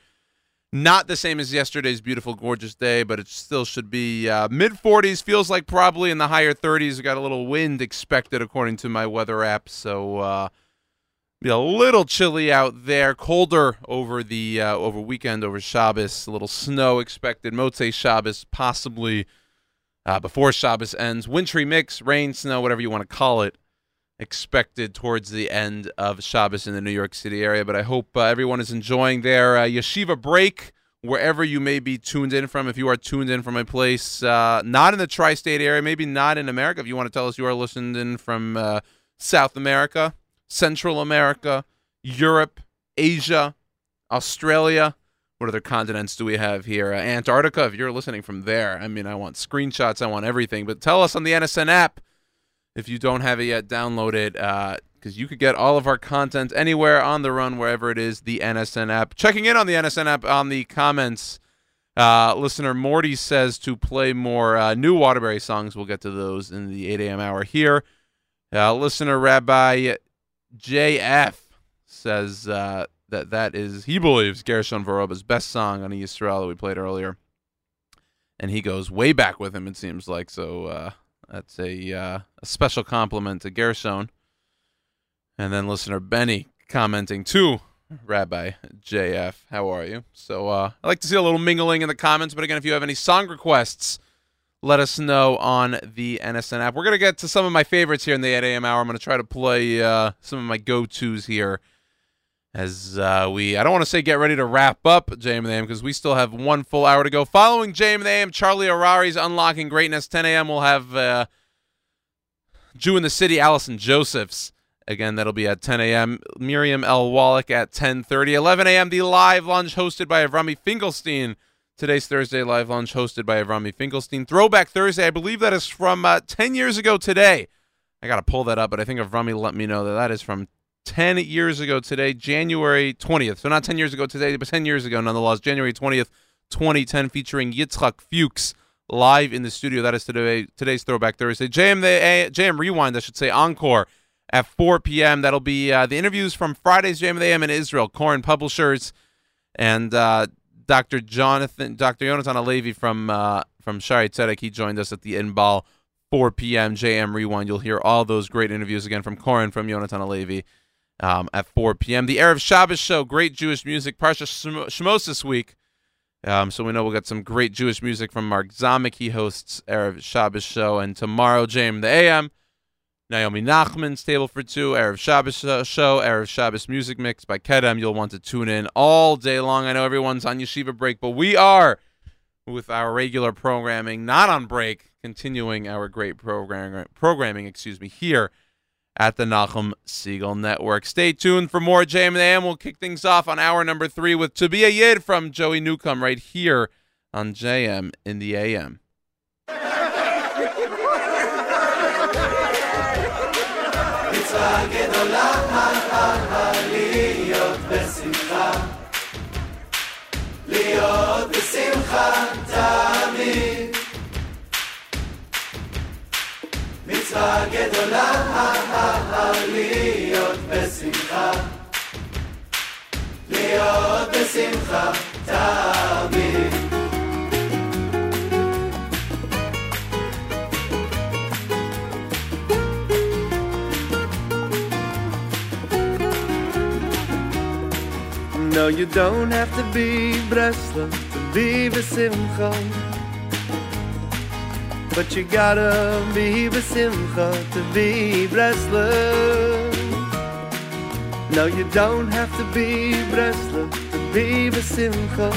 not the same as yesterday's beautiful, gorgeous day, but it still should be uh, mid 40s. Feels like probably in the higher 30s. We got a little wind expected according to my weather app, so uh, be a little chilly out there. Colder over the uh, over weekend, over Shabbos. A little snow expected. Motzei Shabbos, possibly uh, before Shabbos ends. Wintry mix, rain, snow, whatever you want to call it expected towards the end of Shabbos in the New York City area. But I hope uh, everyone is enjoying their uh, yeshiva break wherever you may be tuned in from. If you are tuned in from a place uh, not in the tri-state area, maybe not in America, if you want to tell us you are listening in from uh, South America, Central America, Europe, Asia, Australia. What other continents do we have here? Antarctica. If you're listening from there, I mean, I want screenshots. I want everything. But tell us on the NSN app if you don't have it yet, download it because you could get all of our content anywhere on the run, wherever it is, the NSN app. Checking in on the NSN app on the comments, uh, listener Morty says to play more uh, new Waterbury songs. We'll get to those in the 8 a.m. hour here. Uh, listener Rabbi JF says uh, that that is, he believes, Gershon Veroba's best song on Yisrael that we played earlier. And he goes way back with him, it seems like. So, uh, that's a uh, a special compliment to Gershon. And then listener Benny commenting too, Rabbi JF, how are you? So uh, I like to see a little mingling in the comments. But again, if you have any song requests, let us know on the NSN app. We're gonna get to some of my favorites here in the 8 a.m. hour. I'm gonna try to play uh, some of my go-tos here. As uh, we, I don't want to say get ready to wrap up JM and the AM because we still have one full hour to go. Following JM and the AM, Charlie Harary's Unlocking Greatness. 10 a.m. We'll have uh, Jew in the City, Allison Josephs. Again, that'll be at 10 a.m. Miriam L. Wallach at 10:30. 11 a.m. The live lunch hosted by Avrami Finkelstein. Today's Thursday live lunch hosted by Avrami Finkelstein. Throwback Thursday, I believe that is from uh, 10 years ago today. I got to pull that up, but I think Avrami let me know that that is from 10 years ago today, January 20th. So not 10 years ago today, but 10 years ago nonetheless, January 20th, 2010, featuring Yitzhak Fuchs live in the studio. That is today today's Throwback Thursday. JM, the, JM Rewind, I should say, Encore at 4 p.m. That'll be uh, the interviews from Friday's JM the AM in Israel, Koren Publishers, and uh, Dr. Jonathan, Dr. Jonathan Halevy from uh, from Shaare Zedek. He joined us at the Inbal 4 p.m. JM Rewind. You'll hear all those great interviews again from Koren, from Jonathan Halevy um, at 4 p.m. The Erev Shabbos show, great Jewish music. Parsha Shemos this week. Um, so we know we'll get some great Jewish music from Mark Zamek. He hosts Erev Shabbos show. And tomorrow, JM the AM, Naomi Nachman's Table for Two, Erev Shabbos show, Erev Shabbos music mix by Kedem. You'll want to tune in all day long. I know everyone's on yeshiva break, but we are with our regular programming, not on break, continuing our great program programming, excuse me, here at the Nachum Segal Network. Stay tuned for more Jam and AM. We'll kick things off on hour number three with To Be a Yid from Joey Newcomb right here on JM in the AM. להיות בשמחה תמיד. מצווה גדולה להיות בשמחה להיות בשמחה תמיד No, you don't have to be Breslov to be Besimcha. But you gotta be Besimcha to be Breslov. No, you don't have to be Breslov to be Besimcha.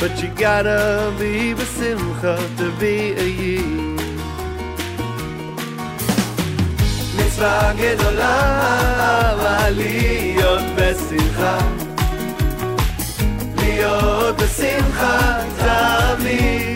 But you gotta be Besimcha to be a Yid. מצווה גדולה להיות בשמחה להיות בשמחה תמיד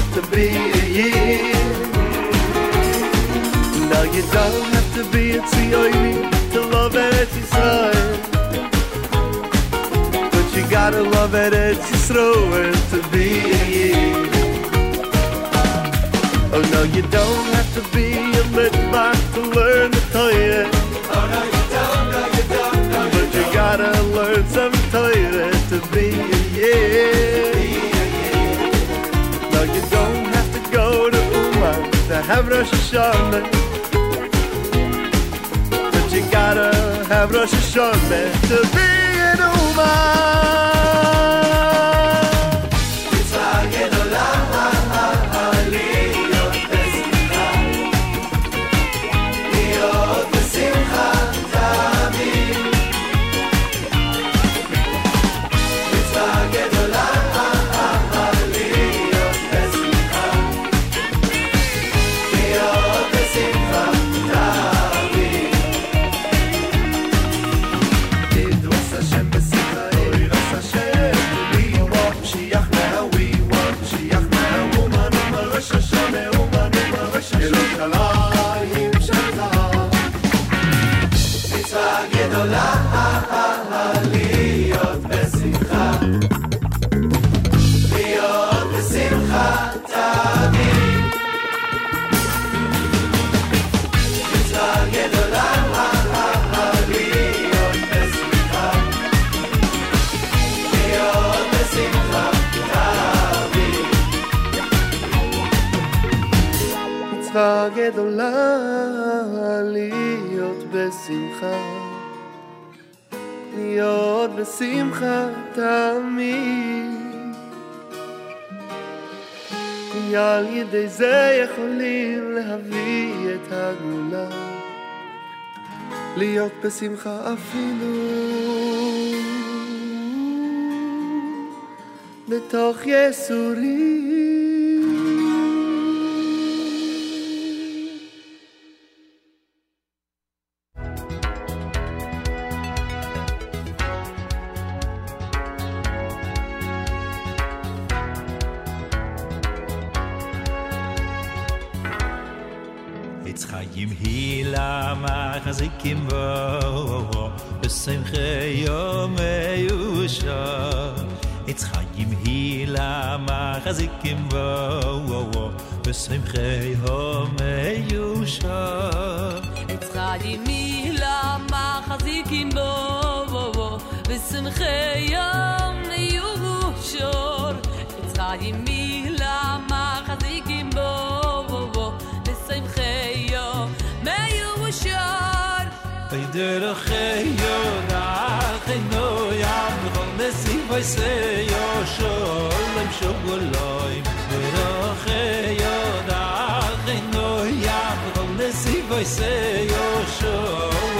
to be a Yid. Now you don't have to be a Tzioini to love Eretz Yisrael. But you gotta love Eretz Yisrael to be a Yid. Oh no, you don't have to be a litbach have Rosh Hashanah. But you gotta have Rosh Hashanah to be an Uman. מצווה גדולה להיות בשמחה, להיות בשמחה תמיד. כי על ידי זה יכולים להביא את הגאולה, להיות בשמחה אפילו בתוך יסורים. It's Chaim Hila Machazikim Vo Besimche Yom Yusha It's Chaim Hila Machazikim Vo Besimche Yom Yusha יצחקים מילה מחזיקים בו ושמחי יום יושור יצחקים מילה מחזיקים בו Oy der khayo da khino yam khol nesi vay se yo sholem shogoloy der khayo da khino yam khol nesi vay se yo shogoloy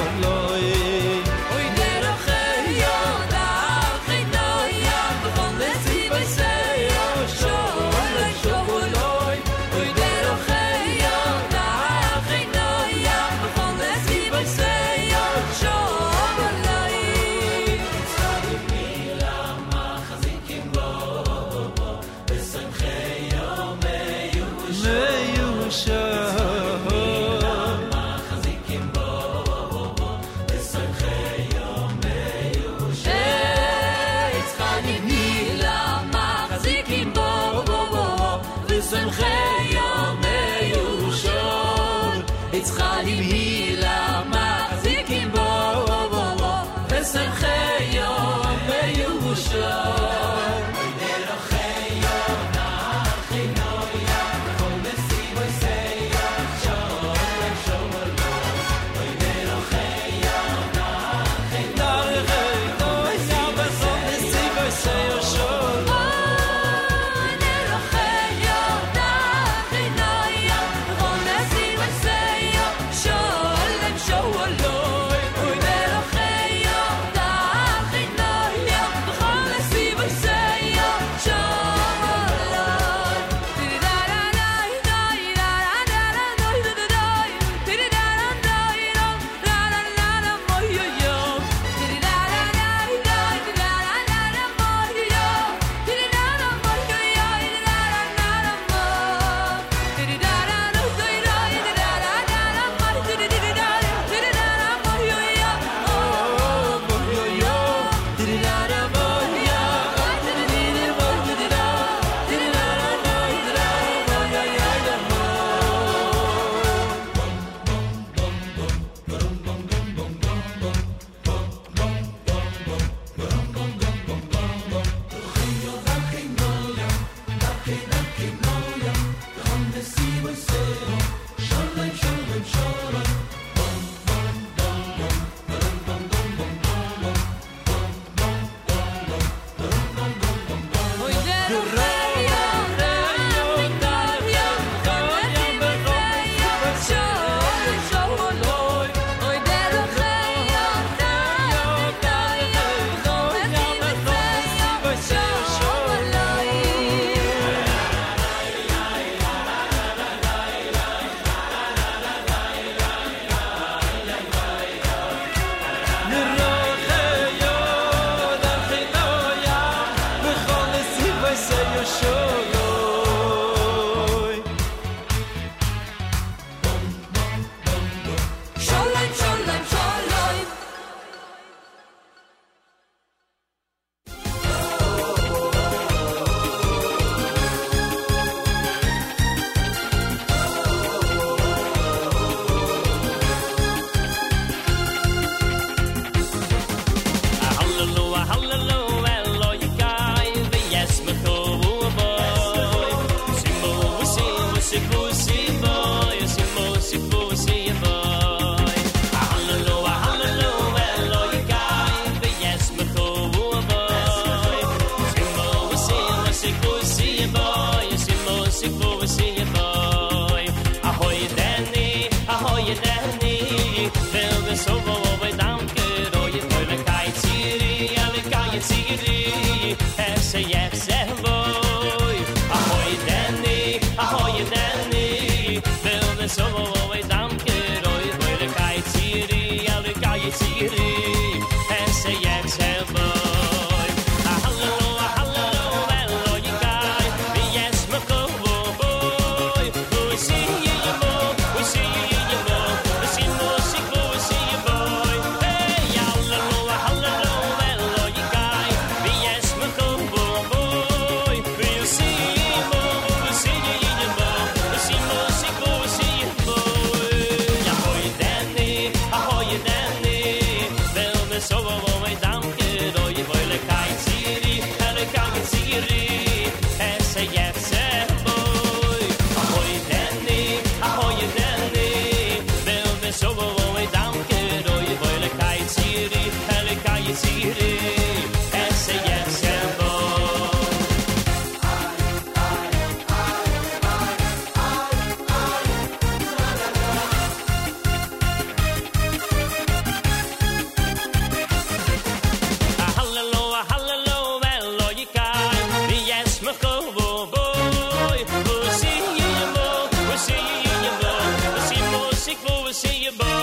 see you, boy.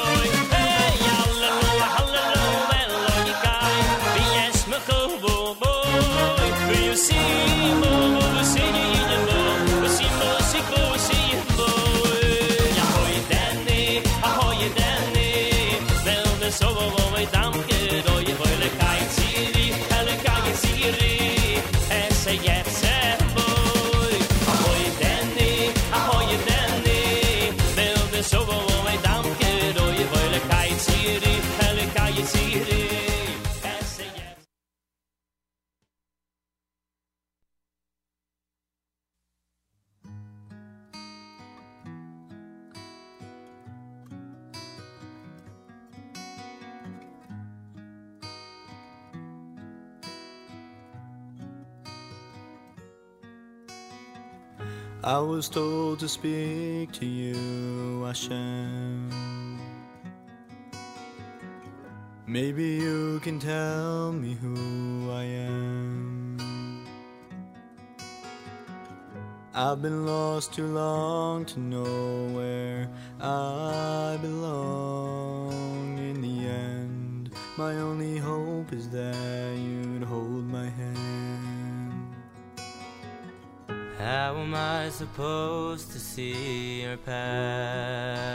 Was told to speak to you, Hashem. Maybe you can tell me who I am. I've been lost too long to know where I belong in the end. My only hope is that you'd How am I supposed to see your path?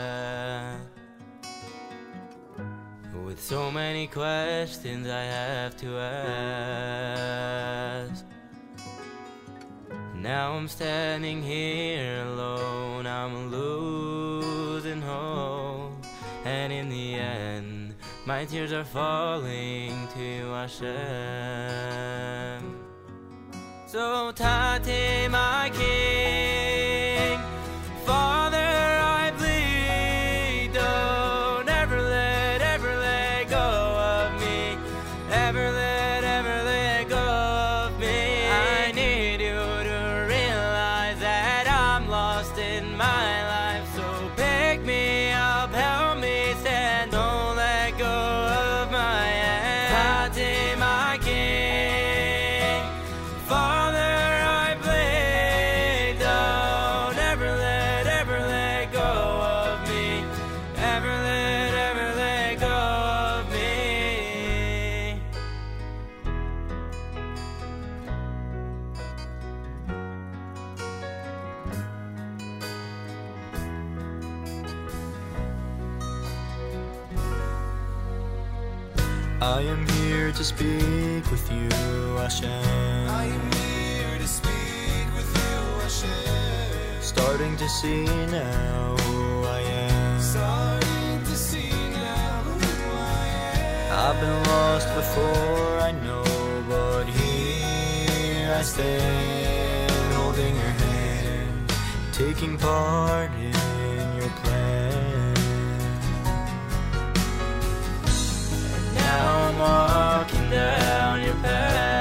With so many questions I have to ask. Now I'm standing here alone, I'm losing hope. And in the end, my tears are falling to Hashem. So Tate, my king, Father, Hashem. I am here to speak with you, Hashem. Starting to see now who I am. Starting to see now who I am. I've been lost before, I know, but here I stand, holding your hand, taking part in your plan. And Now I'm walking down your path.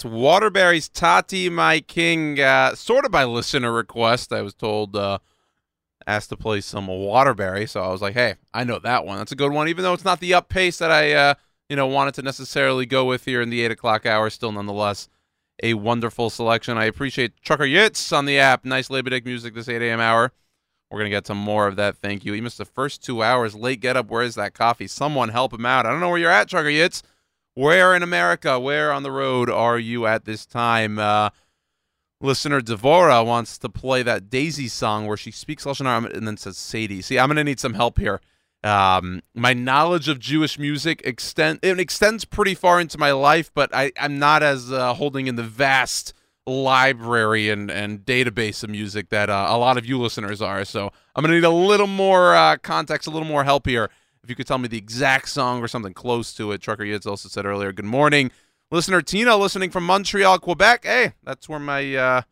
That's Waterbury's Tati, my king, uh, sort of by listener request. I was told, uh, asked to play some Waterbury, so I was like, hey, I know that one. That's a good one, even though it's not the up pace that I, uh, you know, wanted to necessarily go with here in the eight o'clock hour. Still, nonetheless, a wonderful selection. I appreciate Trucker Yitz on the app. Nice Day music this 8 a.m. hour. We're to get some more of that. Thank you. He missed the first two hours. Late get up. Where's that coffee? Someone help him out. I don't know where you're at, Trucker Yitz. Where in America, where on the road are you at this time? Uh, listener Devora wants to play that Daisy song where she speaks Lashon and then says Sadie. See, I'm going to need some help here. Um, my knowledge of Jewish music extend it extends pretty far into my life, but I, I'm not as uh, holding in the vast library and, and database of music that uh, a lot of you listeners are. So I'm going to need a little more uh, context, a little more help here. If you could tell me the exact song or something close to it. Trucker Yitz also said earlier, good morning. Listener Tina listening from Montreal, Quebec. Hey, that's where my uh,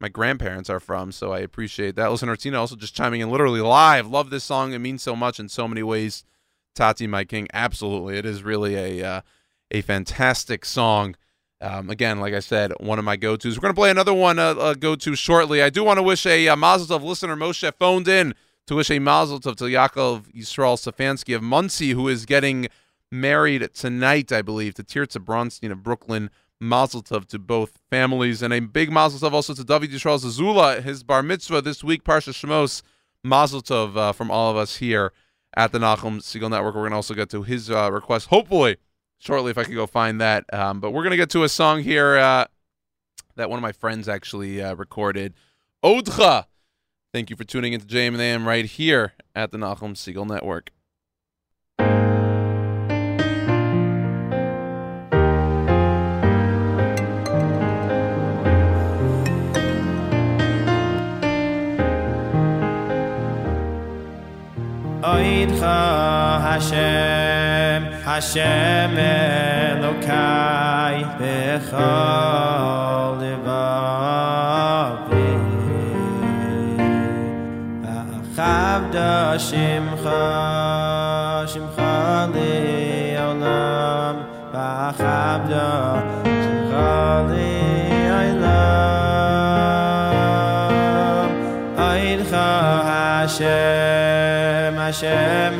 my grandparents are from, so I appreciate that. Listener Tina also just chiming in literally live. Love this song. It means so much in so many ways. Tati, my king. Absolutely. It is really a uh, a fantastic song. Um, again, like I said, one of my go-tos. We're going to play another one, uh, uh, go-to shortly. I do want to wish a uh, Mazel Tov listener, Moshe, phoned in to wish a Mazel Tov to Yaakov Yisrael Stefanski of Monsey, who is getting married tonight, I believe, to Tirza Bronstein of Brooklyn. Mazel Tov to both families, and a big Mazel Tov also to David Yisrael Zazula, his bar mitzvah this week, Parsha Shemos. Mazel Tov uh, from all of us here at the Nachum Segal Network. We're going to also get to his uh, request, hopefully, shortly if I can go find that. Um, but we're going to get to a song here uh, that one of my friends actually uh, recorded. Odcha. Thank you for tuning into JM and AM right here at the Nachum Segal Network. Achavda Shimcha, Shimcha Le'olam, Achavda Shimcha Le'olam. Oidcha Hashem, Hashem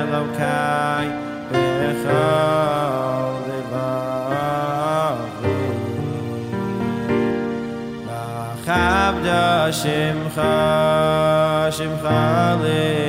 Elokai, Shimcha, שמחה עליה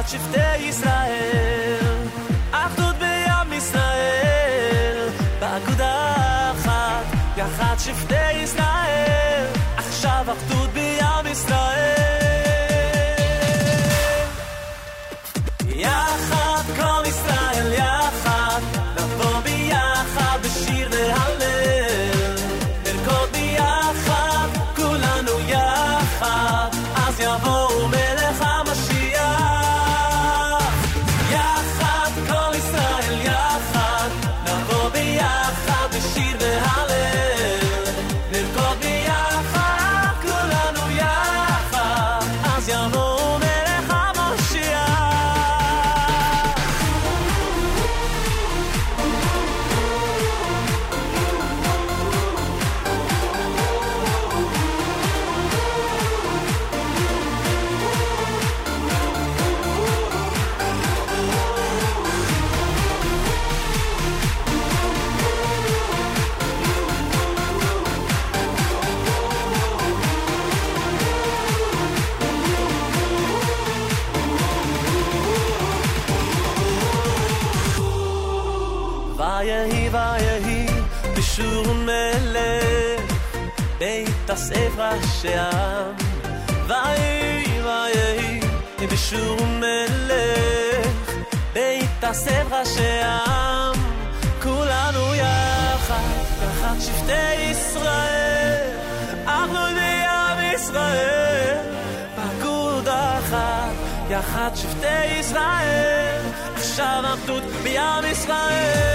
תחת שבטי ישראל. אחדות בעם ישראל, באגודה אחת, יחד שבטי יחד שבטי ישראל, עכשיו אחדות בעם ישראל.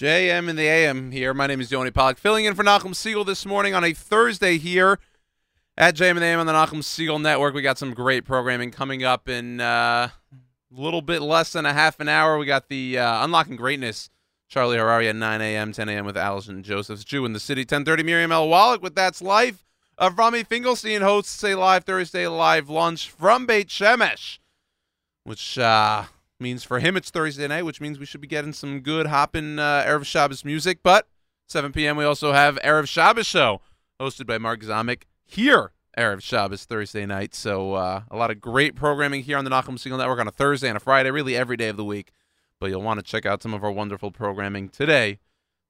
JM in the AM here. My name is Yoni Pollock, filling in for Nachum Segal this morning on a Thursday here at JM and the AM on the Nachum Segal Network. We got some great programming coming up in uh, a little bit less than a half an hour. We got the uh, Unlocking Greatness, Charlie Harary at 9 a.m., 10 a.m. with Allison Josephs, Jew in the City, 10.30, Miriam L. Wallach with That's Life. Of Rami Finkelstein hosts a live Thursday live lunch from Beit Shemesh, which uh, means for him it's Thursday night, which means we should be getting some good hopping uh, Erev Shabbos music. But 7 p.m. we also have Erev Shabbos show hosted by Mark Zamek here Erev Shabbos Thursday night. So uh, a lot of great programming here on the Nachum Segal Network on a Thursday and a Friday, really every day of the week. But you'll want to check out some of our wonderful programming today,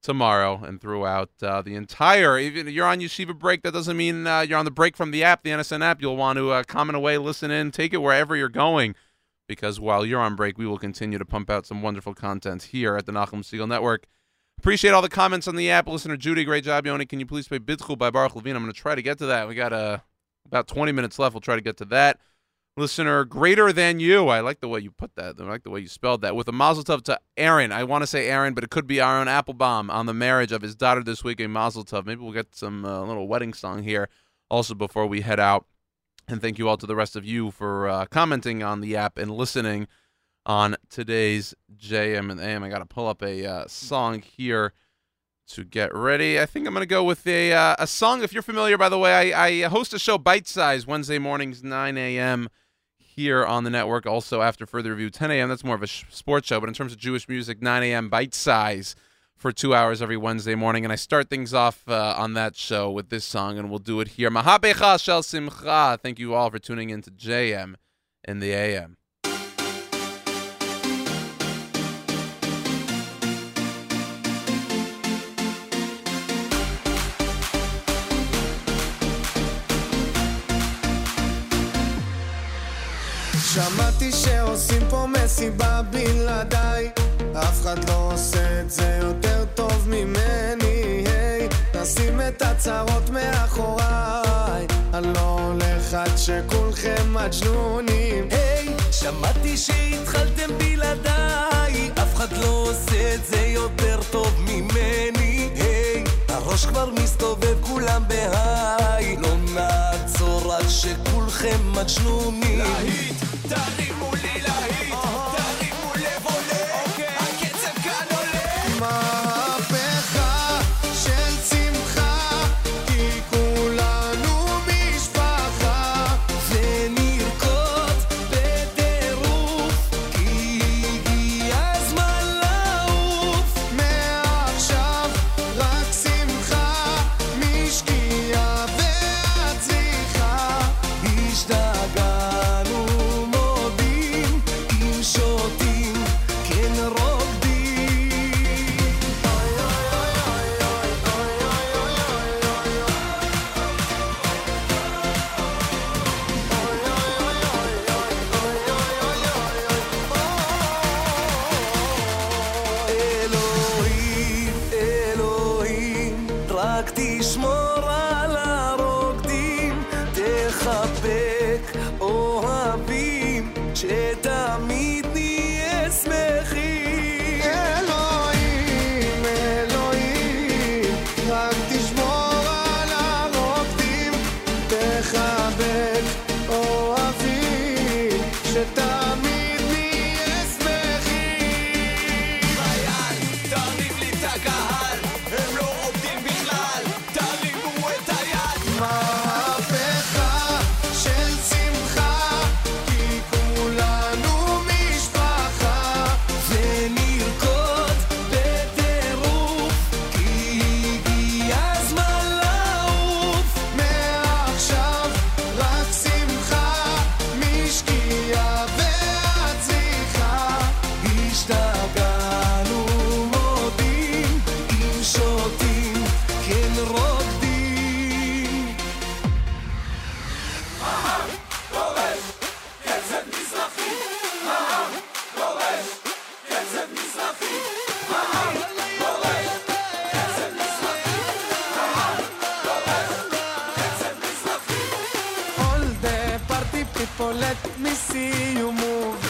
tomorrow, and throughout uh, the entire. Even you're on yeshiva break, that doesn't mean uh, you're on the break from the app, the NSN app. You'll want to uh, comment away, listen in, take it wherever you're going because while you're on break, we will continue to pump out some wonderful content here at the Nachum Segal Network Appreciate all the comments on the app. Listener Judy, great job, Yoni. Can you please play Bidchu by Baruch Levine? I'm going to try to get to that. We got uh, about 20 minutes left. We'll try to get to that. Listener, greater than you. I like the way you put that. I like the way you spelled that. With a mazel tov to Aaron. I want to say Aaron, but it could be Aaron Applebaum on the marriage of his daughter this week. A mazel tov. Maybe we'll get some uh, little wedding song here also before we head out. And thank you all to the rest of you for uh, commenting on the app and listening on today's JM and AM. I got to pull up a uh, song here to get ready. I think I'm going to go with a uh, a song. If you're familiar, by the way, I, I host a show, Bite Size, Wednesday mornings, 9 a.m. here on the network. Also, after further review, 10 a.m. That's more of a sh- sports show, but in terms of Jewish music, 9 a.m. Bite Size for two hours every Wednesday morning. And I start things off uh, on that show with this song, and we'll do it here. Mahabecha Shel Simcha. Thank you all for tuning in to JM in the AM. שמעתי שעושים פה מסיבה בלעדיי אף אחד לא עושה את זה יותר טוב ממני היי. נשים את הצרות מאחוריי. אני לא הולך עד שכולכם מג'נונים היי, שמעתי שהתחלתם בלעדיי, אף אחד לא עושה את זה יותר טוב ממני. היי, הראש כבר מסתובב כולם בהיי, לא נעצור עד שכולכם מג'נונים. להיט, תרימו לי להיט, people, let me see you move.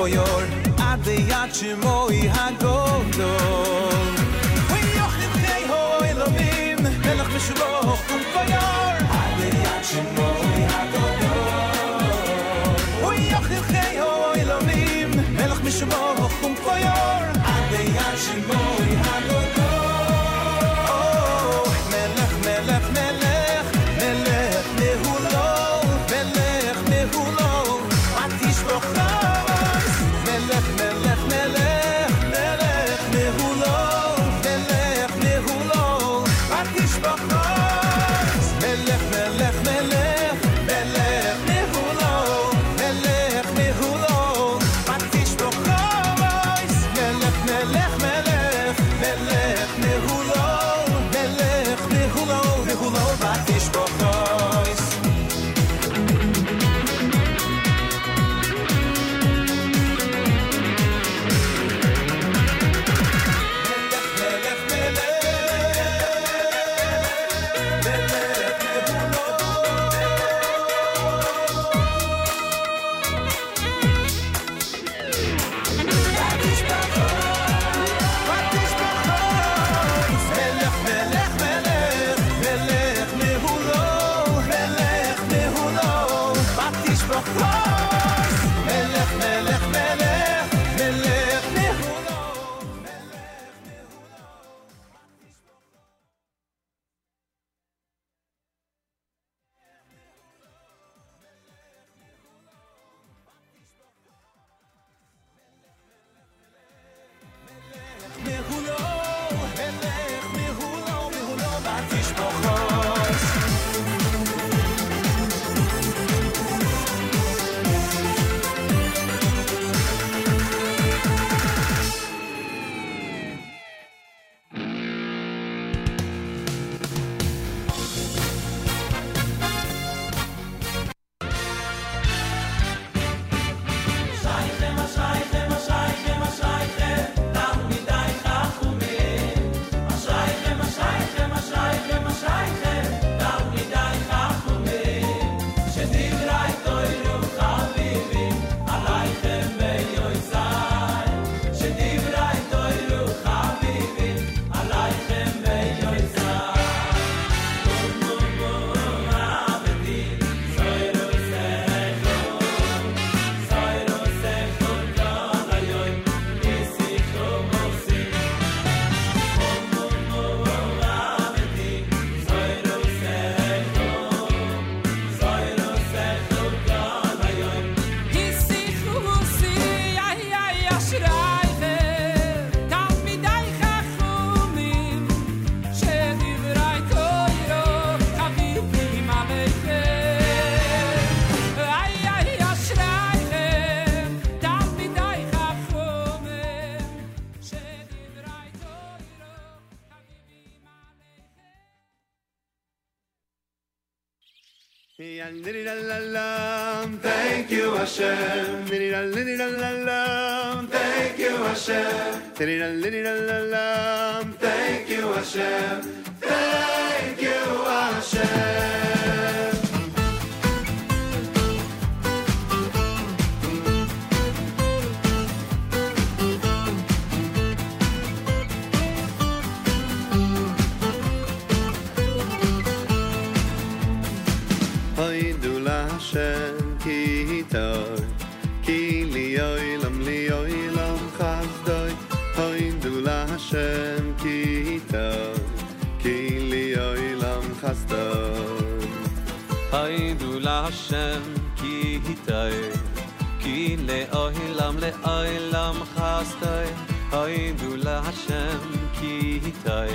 משובח ומפויר עד יד שמוי הגדול ויוחיד חי הוי דמים מלך משובח ומפויר עד יד שמוי הגדול ויוחיד חי הוי דמים מלך משובח ומפויר עד יד שמוי הגדול tay ki le oilam le oilam khastay hay du la hashem ki tay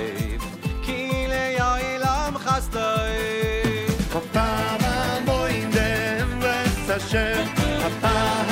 ki le oilam khastay papa ma moindem vesa papa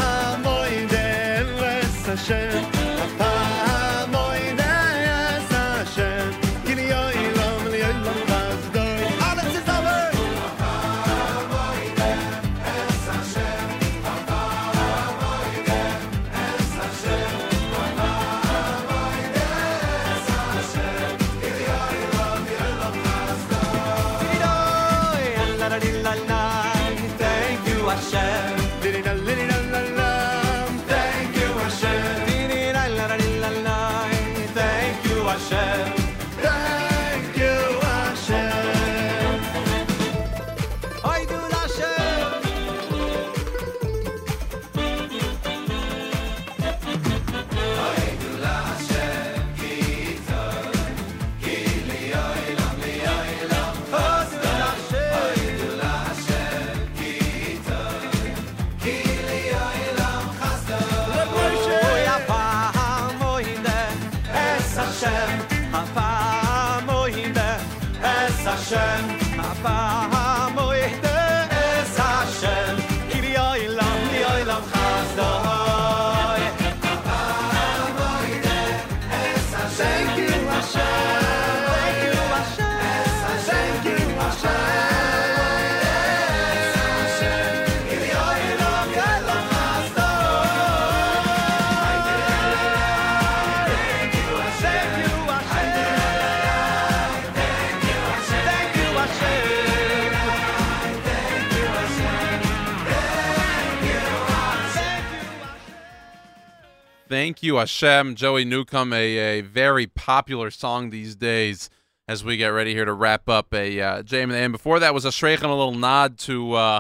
Thank you, Hashem. Joey Newcomb, a, a very popular song these days as we get ready here to wrap up a uh, JM and. Before that was a Shreich and a little nod to uh,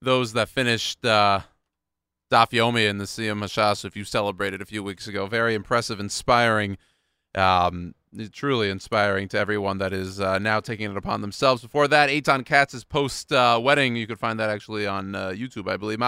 those that finished uh, in the Siyam Hashas if you celebrated a few weeks ago. Very impressive, inspiring, um, truly inspiring to everyone that is uh, now taking it upon themselves. Before that, Eitan Katz's post uh, wedding. You could find that actually on uh, YouTube, I believe.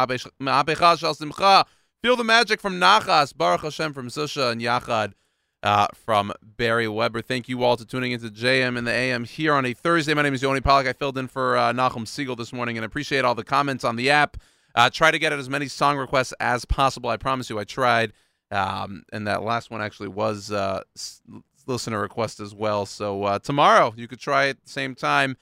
Feel the magic from Nachas, Baruch Hashem from Susha, and Yachad uh, from Barry Weber. Thank you all to tuning into JM and the AM here on a Thursday. My name is Yoni Pollock. I filled in for uh, Nachum Segal this morning and appreciate all the comments on the app. Uh, try to get as many song requests as possible. I promise you, I tried. Um, and that last one actually was uh, listener request as well. So uh, tomorrow you could try it at the same time,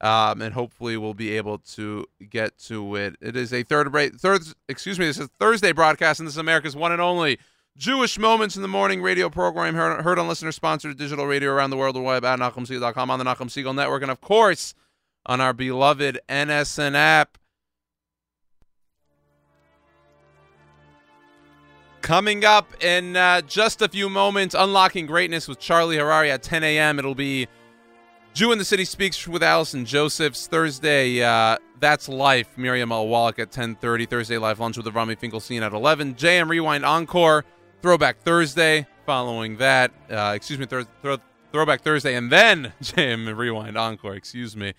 um, and hopefully we'll be able to get to it. It is a third third, excuse me, this is Thursday broadcast, and this is America's one and only Jewish Moments in the Morning radio program heard, heard on listener sponsored digital radio around the world, web at NachumSegal.com, on the Nachum Segal Network, and of course on our beloved NSN app. Coming up in uh, just a few moments, Unlocking Greatness with Charlie Harary at 10 a.m. It'll be Jew in the City Speaks with Allison Josephs. Thursday, uh, That's Life, Miriam L. Wallach at 10.30. Thursday, Live Lunch with Rami Finkelstein at 11. JM Rewind Encore, Throwback Thursday. Following that, uh, excuse me, thro- throw, Throwback Thursday, and then <laughs> JM Rewind Encore, excuse me.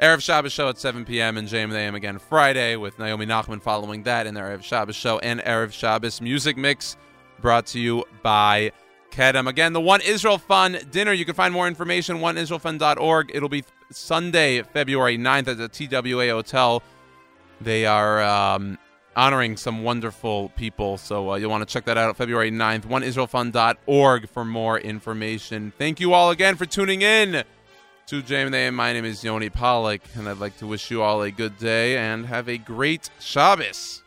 Erev Shabbos show at 7 p.m. and JM and AM again Friday with Naomi Nachman following that in the Erev Shabbos show and Erev Shabbos music mix brought to you by Kedem. Again, the One Israel Fund dinner. You can find more information oneisraelfund.org. It'll be Sunday, February 9th at the TWA Hotel. They are um, honoring some wonderful people, so uh, you'll want to check that out February 9th, oneisraelfund.org for more information. Thank you all again for tuning in to JMA. My name is Yoni Pollock, and I'd like to wish you all a good day and have a great Shabbos.